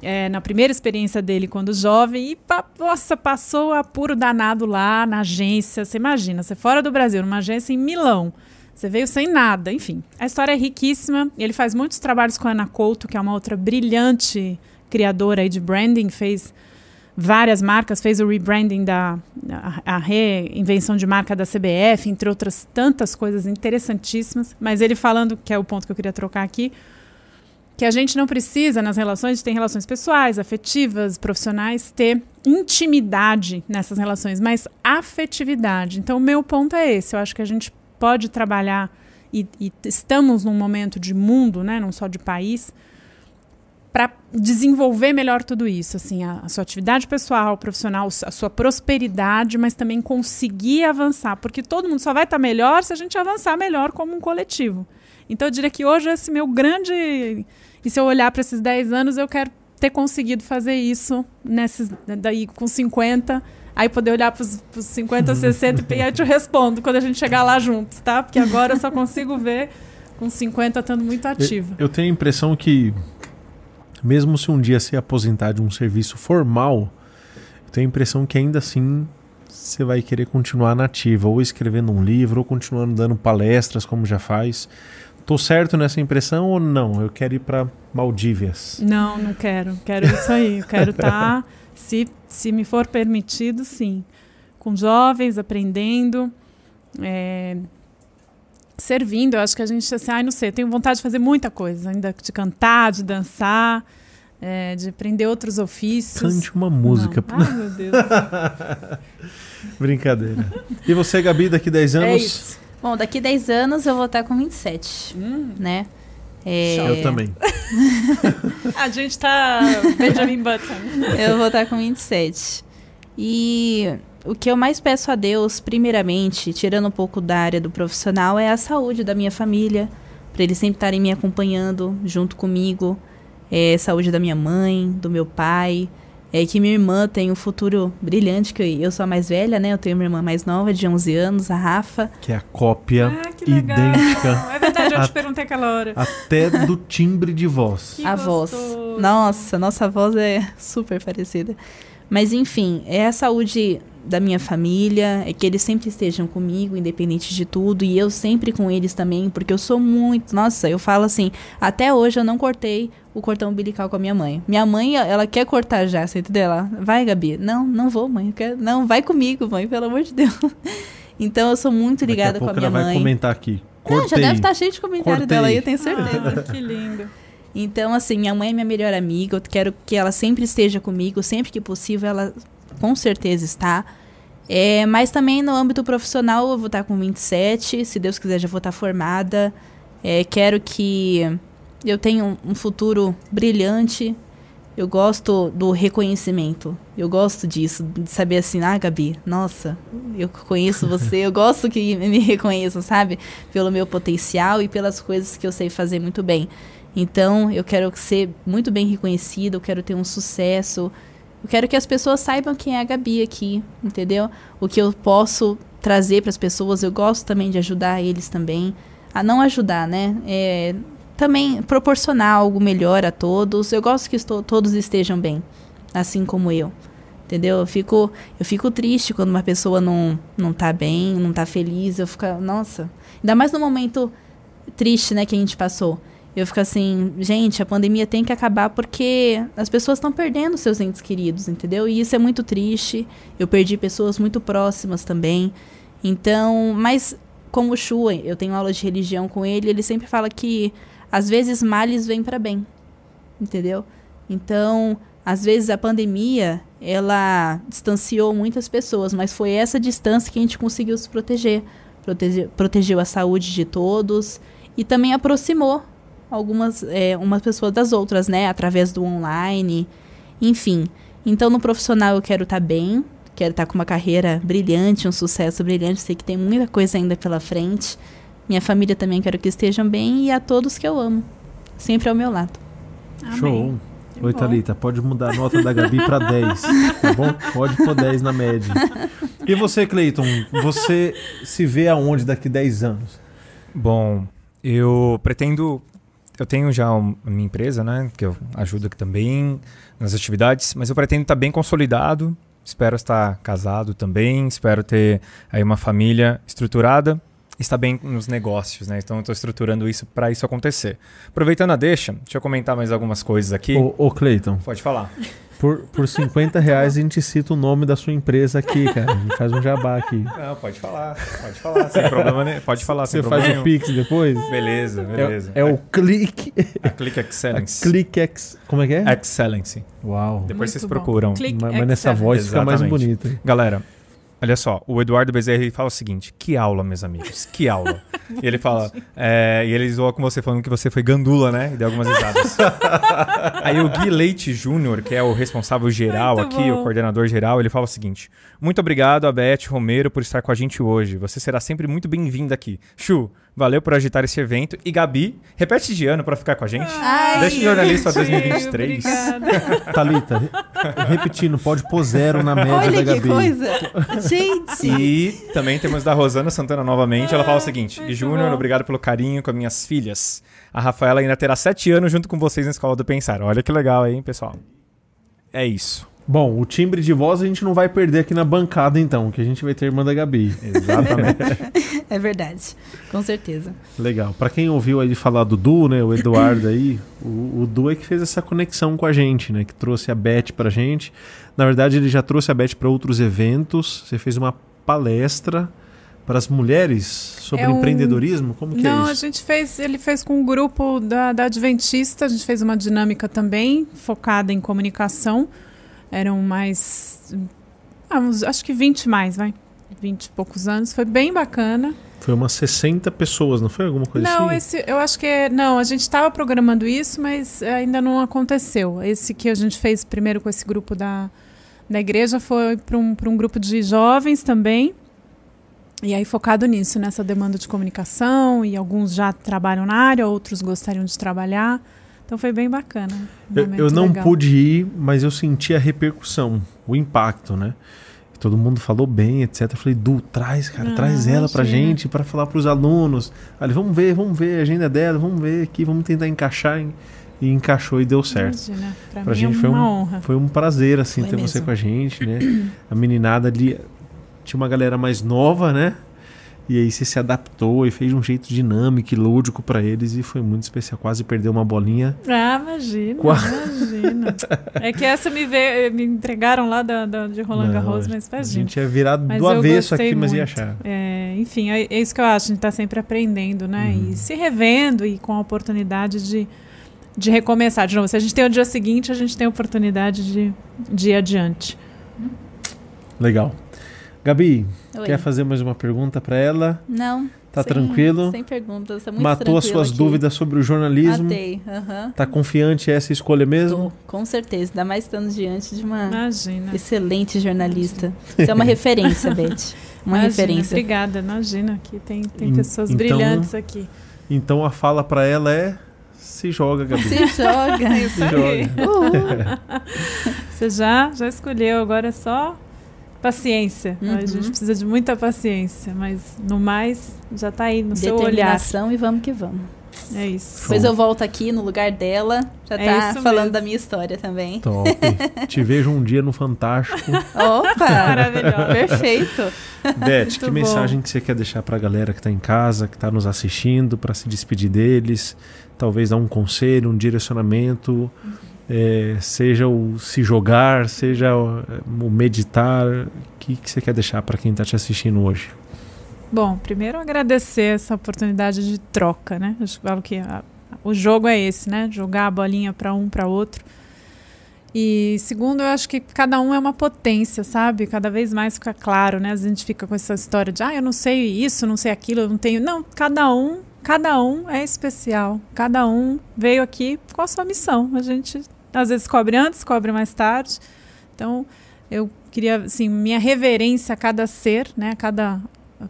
é, na primeira experiência dele quando jovem, e pa, nossa, passou apuro danado lá na agência. Você imagina, você fora do Brasil, numa agência em Milão você veio sem nada, enfim. A história é riquíssima. Ele faz muitos trabalhos com a Ana Couto, que é uma outra brilhante criadora de branding, fez várias marcas, fez o rebranding da a, a, reinvenção de marca da CBF, entre outras tantas coisas interessantíssimas. Mas ele falando, que é o ponto que eu queria trocar aqui, que a gente não precisa nas relações, ter relações pessoais, afetivas, profissionais, ter intimidade nessas relações, mas afetividade. Então, o meu ponto é esse. Eu acho que a gente pode trabalhar e, e estamos num momento de mundo, né, não só de país, para desenvolver melhor tudo isso, assim, a, a, sua atividade pessoal, profissional, a sua prosperidade, mas também conseguir avançar, porque todo mundo só vai estar tá melhor se a gente avançar melhor como um coletivo. Então eu diria que hoje esse meu grande e se eu olhar para esses 10 anos, eu quero ter conseguido fazer isso nesses daí com 50 aí poder olhar para os 50, 60 e aí eu te respondo quando a gente chegar lá juntos, tá? Porque agora eu só consigo ver com 50 estando muito ativa.
Eu, eu tenho a impressão que, mesmo se um dia se aposentar de um serviço formal, eu tenho a impressão que ainda assim você vai querer continuar nativa, ou escrevendo um livro, ou continuando dando palestras, como já faz. Tô certo nessa impressão ou não? Eu quero ir para Maldívias.
Não, não quero. Quero isso aí. Eu quero estar, tá, se, se me for permitido, sim. Com jovens, aprendendo, é, servindo. Eu acho que a gente, assim, ai, não sei, tenho vontade de fazer muita coisa, ainda de cantar, de dançar. É, de aprender outros ofícios.
Cante uma música.
Não. Ai, meu Deus.
Brincadeira. E você, Gabi, daqui 10 anos? É isso.
Bom, daqui 10 anos eu vou estar com 27, hum. né?
É... Eu também.
a gente tá Benjamin Button.
Eu vou estar com 27. E o que eu mais peço a Deus, primeiramente, tirando um pouco da área do profissional, é a saúde da minha família, para eles sempre estarem me acompanhando junto comigo, é, saúde da minha mãe, do meu pai, é que minha irmã tem um futuro brilhante, que eu sou a mais velha, né? Eu tenho uma irmã mais nova, de 11 anos, a Rafa.
Que é a cópia ah, idêntica.
É verdade, eu te perguntei aquela hora.
Até do timbre de voz.
Que a gostoso. voz. Nossa, nossa voz é super parecida. Mas enfim, é a saúde da minha família, é que eles sempre estejam comigo, independente de tudo, e eu sempre com eles também, porque eu sou muito. Nossa, eu falo assim, até hoje eu não cortei o cordão umbilical com a minha mãe. Minha mãe, ela quer cortar já, você entendeu? Ela, vai, Gabi. Não, não vou, mãe. Quero... Não, vai comigo, mãe, pelo amor de Deus. Então eu sou muito ligada com a minha
ela
mãe.
vai comentar aqui. Cortei.
Não, já deve estar tá cheio de comentário
Cortei.
dela aí, eu tenho certeza.
Ah, que lindo.
Então, assim, minha mãe é minha melhor amiga. Eu quero que ela sempre esteja comigo, sempre que possível, ela com certeza está. É, mas também no âmbito profissional, eu vou estar com 27. Se Deus quiser, já vou estar formada. É, quero que eu tenho um futuro brilhante. Eu gosto do reconhecimento. Eu gosto disso, de saber assim, ah, Gabi, nossa, eu conheço você, eu gosto que me reconheçam, sabe? Pelo meu potencial e pelas coisas que eu sei fazer muito bem. Então, eu quero ser muito bem reconhecida, eu quero ter um sucesso. Eu quero que as pessoas saibam quem é a Gabi aqui, entendeu? O que eu posso trazer para as pessoas. Eu gosto também de ajudar eles também. A não ajudar, né? É, também proporcionar algo melhor a todos. Eu gosto que estou, todos estejam bem, assim como eu. Entendeu? Eu fico, eu fico triste quando uma pessoa não, não tá bem, não tá feliz. Eu fico, nossa. Ainda mais no momento triste, né, que a gente passou. Eu fico assim, gente, a pandemia tem que acabar porque as pessoas estão perdendo seus entes queridos, entendeu? E isso é muito triste. Eu perdi pessoas muito próximas também. Então, mas como o Shu, eu tenho aula de religião com ele, ele sempre fala que às vezes males vêm para bem, entendeu? Então, às vezes a pandemia, ela distanciou muitas pessoas, mas foi essa distância que a gente conseguiu se proteger. Protege, protegeu a saúde de todos e também aproximou algumas é, umas pessoas das outras, né? Através do online, enfim. Então, no profissional eu quero estar tá bem, quero estar tá com uma carreira brilhante, um sucesso brilhante. Sei que tem muita coisa ainda pela frente. Minha família também quero que estejam bem e a todos que eu amo. Sempre ao meu lado.
Amém. Show. Que Oi, bom. Thalita, pode mudar a nota da Gabi para 10, tá bom? Pode pôr 10 na média. E você, Cleiton, você se vê aonde daqui 10 anos?
Bom, eu pretendo. Eu tenho já uma minha empresa, né? Que eu ajudo aqui também nas atividades, mas eu pretendo estar bem consolidado. Espero estar casado também. Espero ter aí uma família estruturada está bem nos negócios, né? Então eu estou estruturando isso para isso acontecer. Aproveitando a deixa, deixa eu comentar mais algumas coisas aqui.
Ô, ô Cleiton.
Pode falar.
Por, por 50 reais a gente cita o nome da sua empresa aqui, cara. A gente faz um jabá aqui.
Não, pode falar. Pode falar, sem problema nenhum. Pode falar,
Você faz o Pix depois?
Beleza, beleza.
É, é o Click...
A Click Excellence.
A Click Ex... Como é que é?
Excellence.
Uau.
Depois Muito vocês procuram.
Mas, mas nessa voz Exatamente. fica mais bonita.
Galera, Olha só, o Eduardo Bezerra ele fala o seguinte: que aula, meus amigos, que aula. e ele fala, é, e ele zoa com você falando que você foi gandula, né? E deu algumas risadas. Aí o Gui Leite Júnior, que é o responsável geral Muito aqui, bom. o coordenador geral, ele fala o seguinte: muito obrigado a Beth Romero por estar com a gente hoje. Você será sempre muito bem-vinda aqui. Chu, Valeu por agitar esse evento. E Gabi, repete de ano para ficar com a gente.
Ai,
Deixa o jornalista 2023.
Thalita, repetindo, pode pôr zero na média
Olha
da
que
Gabi.
coisa. Gente.
E também temos da Rosana Santana novamente. Ela fala o seguinte: Júnior, obrigado pelo carinho com as minhas filhas. A Rafaela ainda terá sete anos junto com vocês na Escola do Pensar. Olha que legal, hein, pessoal? É isso.
Bom, o timbre de voz a gente não vai perder aqui na bancada, então, que a gente vai ter irmã da Gabi.
Exatamente.
É verdade. Com certeza.
Legal. Pra quem ouviu aí falar do Du, né, o Eduardo aí, o, o Du é que fez essa conexão com a gente, né, que trouxe a Beth pra gente. Na verdade, ele já trouxe a Beth para outros eventos. Você fez uma palestra para as mulheres sobre
É um-
empreendedorismo? Como que
Não,
é
a
isso?
gente fez, ele fez com um grupo da, da Adventista, a gente fez uma dinâmica também, focada em comunicação. Eram mais, ah, uns- acho que 20 mais, vai. 20 e poucos anos, foi bem bacana.
Foi umas 60 pessoas, não foi alguma coisa
não,
assim?
esse, eu acho que é, não, a gente estava programando isso, mas ainda não aconteceu. Esse que a gente fez primeiro com esse grupo da, da igreja foi para um, pra um grupo de jovens também. E aí focado nisso, nessa demanda de comunicação, e alguns já trabalham na área, outros gostariam de trabalhar. Então foi bem bacana. um
Eu, eu não
legal.
pude ir, mas eu senti a repercussão, o impacto, né? Todo mundo falou bem, etc. Eu falei, Du, traz, cara,
Ah,
traz ela pra
imagina.
gente, pra falar pros alunos. Aí, vamos ver, vamos ver a agenda dela, vamos ver aqui, vamos tentar encaixar. em- E encaixou e deu certo.
Imagina, pra,
Pra
mim
gente
é
foi
uma
um-
honra.
Foi um prazer, assim,
Foi
ter você
mesmo.
com a gente, né? A meninada ali, tinha uma galera mais nova, né? E aí você se adaptou e fez de um jeito dinâmico e lúdico pra eles e foi muito especial. Quase perdeu uma bolinha.
Ah, imagina,
Qua-
imagina. É que essa me, veio, me entregaram lá da, da- de Roland
Não,
Garros,
a-
mas
A
imagina.
gente ia virar
Mas
do avesso aqui, mas ia
muito.
achar.
É, enfim, é, é isso que eu acho. A gente está sempre aprendendo, né?
Uhum.
E se revendo e com a oportunidade de, de recomeçar. De novo, se a gente tem o dia seguinte, a gente tem a oportunidade de, de ir adiante.
Legal. Gabi,
Oi.
quer fazer mais uma pergunta pra ela?
Não.
Tá
sem-
tranquilo?
Sem perguntas. Tá muito
Matou as suas
aqui.
dúvidas sobre o jornalismo?
Matei. Aham.
Tá confiante essa escolha mesmo?
Tô, com certeza. Ainda mais estando diante de uma
Imagina.
excelente jornalista. Você é uma referência, Beth. Uma
Imagina,
referência.
Obrigada, imagina que tem, tem pessoas
então-
brilhantes aqui.
Então a fala pra ela é: se joga, Gabi.
Se joga.
Isso
Se joga.
Você já, já escolheu, agora é só paciência. A
Uhum.
gente precisa de muita paciência, mas no mais, já tá aí no seu olhar.
Determinação e vamos que vamos.
É isso.
Depois eu volto aqui no lugar dela. Já
É
tá falando
mesmo.
da minha história também.
Top. Te vejo um dia no Fantástico.
Opa!
Maravilhosa.
Perfeito.
Beth,
Muito
que
bom.
mensagem que você quer deixar pra galera que tá em casa, que tá nos assistindo, pra se despedir deles? Talvez dar um conselho, um direcionamento, é, seja o se jogar, seja o, meditar. O que, que você quer deixar pra quem tá te assistindo hoje?
Bom, primeiro agradecer essa oportunidade de troca, né? Eu falo que a- o jogo é esse, né? Jogar a bolinha para um para outro. E segundo, eu acho que cada um é uma potência, sabe? Cada vez mais fica claro, né? A gente fica com essa história de, ah, eu não sei isso, não sei aquilo, eu não tenho. Não, cada um, cada um é especial. Cada um veio aqui com a sua missão. A gente às vezes cobre antes, cobre mais tarde. Então, eu queria, assim, minha reverência a cada ser, né? A cada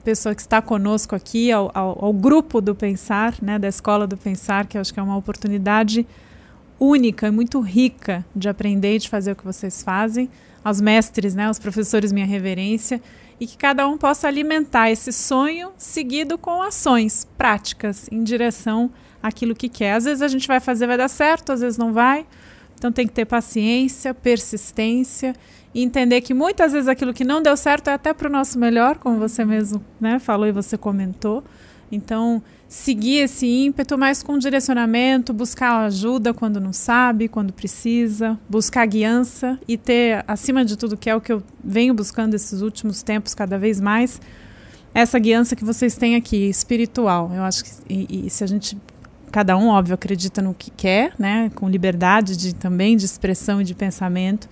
pessoa que está conosco aqui, ao, ao, ao grupo do Pensar, né? Da Escola do Pensar, que eu acho que é uma oportunidade única e muito rica de aprender e de fazer o que vocês fazem. Aos mestres, né? Aos professores, minha reverência. E que cada um possa alimentar esse sonho seguido com ações práticas em direção àquilo que quer. Às vezes a gente vai fazer, vai dar certo, às vezes não vai. Então tem que ter paciência, persistência e entender que muitas vezes aquilo que não deu certo é até para o nosso melhor, como você mesmo né, falou e você comentou. Então, seguir esse ímpeto, mas com direcionamento, buscar ajuda quando não sabe, quando precisa, buscar guiança e ter, acima de tudo, que é o que eu venho buscando esses últimos tempos cada vez mais, essa guiança que vocês têm aqui, espiritual. Eu acho que e, e se a gente cada um, óbvio, acredita no que quer, né, com liberdade de também de expressão e de pensamento,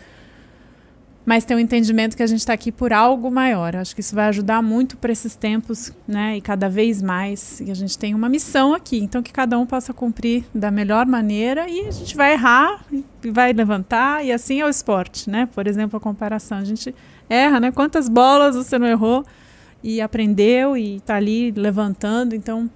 mas tem o entendimento que a gente está aqui por algo maior. Acho que isso vai ajudar muito para esses tempos, né, e cada vez mais. E a gente tem uma missão aqui, então que cada um possa cumprir da melhor maneira e a gente vai errar e vai levantar e assim é o esporte, né? Por exemplo, a comparação, a gente erra, né? Quantas bolas você não errou e aprendeu e está ali levantando, então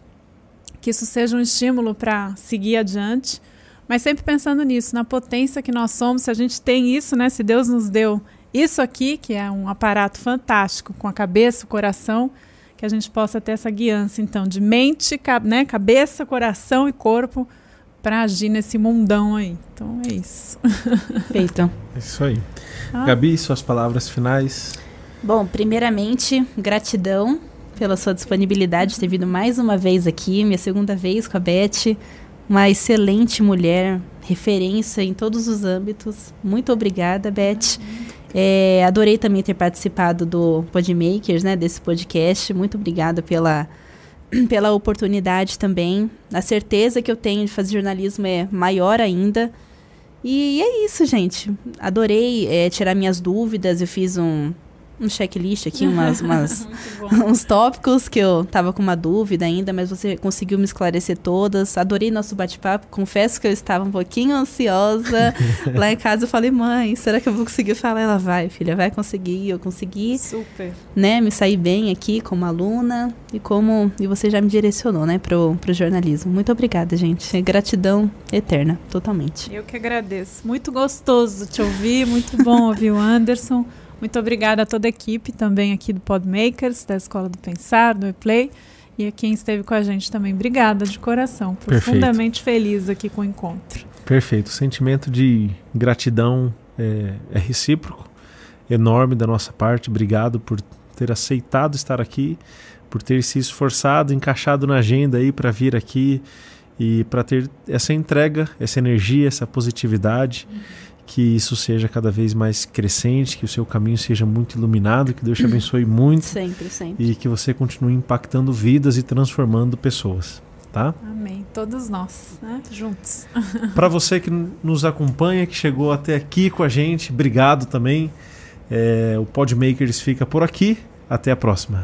que isso seja um estímulo para seguir adiante, mas sempre pensando nisso, na potência que nós somos, se a gente tem isso, né? Se Deus nos deu isso aqui, que é um aparato fantástico, com a cabeça, o coração, que a gente possa ter essa guiança, então, de mente, né, cabeça, coração e corpo para agir nesse mundão aí. Então é isso.
Feito.
É isso aí. Ah. Gabi, suas palavras finais.
Bom, primeiramente, gratidão pela sua disponibilidade de ter vindo mais uma vez aqui, minha segunda vez com a Beth. Uma excelente mulher, referência em todos os âmbitos. Muito obrigada, Beth. É, adorei também ter participado do Podmakers, né, desse podcast. Muito obrigada pela, pela oportunidade também. A certeza que eu tenho de fazer jornalismo é maior ainda. E é isso, gente. Adorei é, tirar minhas dúvidas. Eu fiz um, um checklist aqui, umas, umas uns tópicos que eu tava com uma dúvida ainda, mas você conseguiu me esclarecer todas. Adorei nosso bate-papo. Confesso que eu estava um pouquinho ansiosa. Lá em casa eu falei, mãe, será que eu vou conseguir falar? Ela vai, filha, vai conseguir. Eu consegui.
Super.
Né, me sair bem aqui como aluna e como e você já me direcionou, né, pro, pro jornalismo. Muito obrigada, gente. Gratidão eterna, totalmente.
Eu que agradeço. Muito gostoso te ouvir, muito bom ouvir o Anderson. Muito obrigada a toda a equipe também aqui do Podmakers, da Escola do Pensar, do Replay. E a quem esteve com a gente também. Obrigada de coração. Profundamente Perfeito. feliz aqui com o encontro.
Perfeito. O sentimento de gratidão é, é recíproco, enorme da nossa parte. Obrigado por ter aceitado estar aqui, por ter se esforçado, encaixado na agenda aí para vir aqui e para ter essa entrega, essa energia, essa positividade. Uhum que isso seja cada vez mais crescente, que o seu caminho seja muito iluminado, que Deus te abençoe muito.
Sempre, sempre.
E que você continue impactando vidas e transformando pessoas. Tá?
Amém. Todos nós, né? Juntos.
Para você que nos acompanha, que chegou até aqui com a gente, obrigado também. É, o Podmakers fica por aqui. Até a próxima.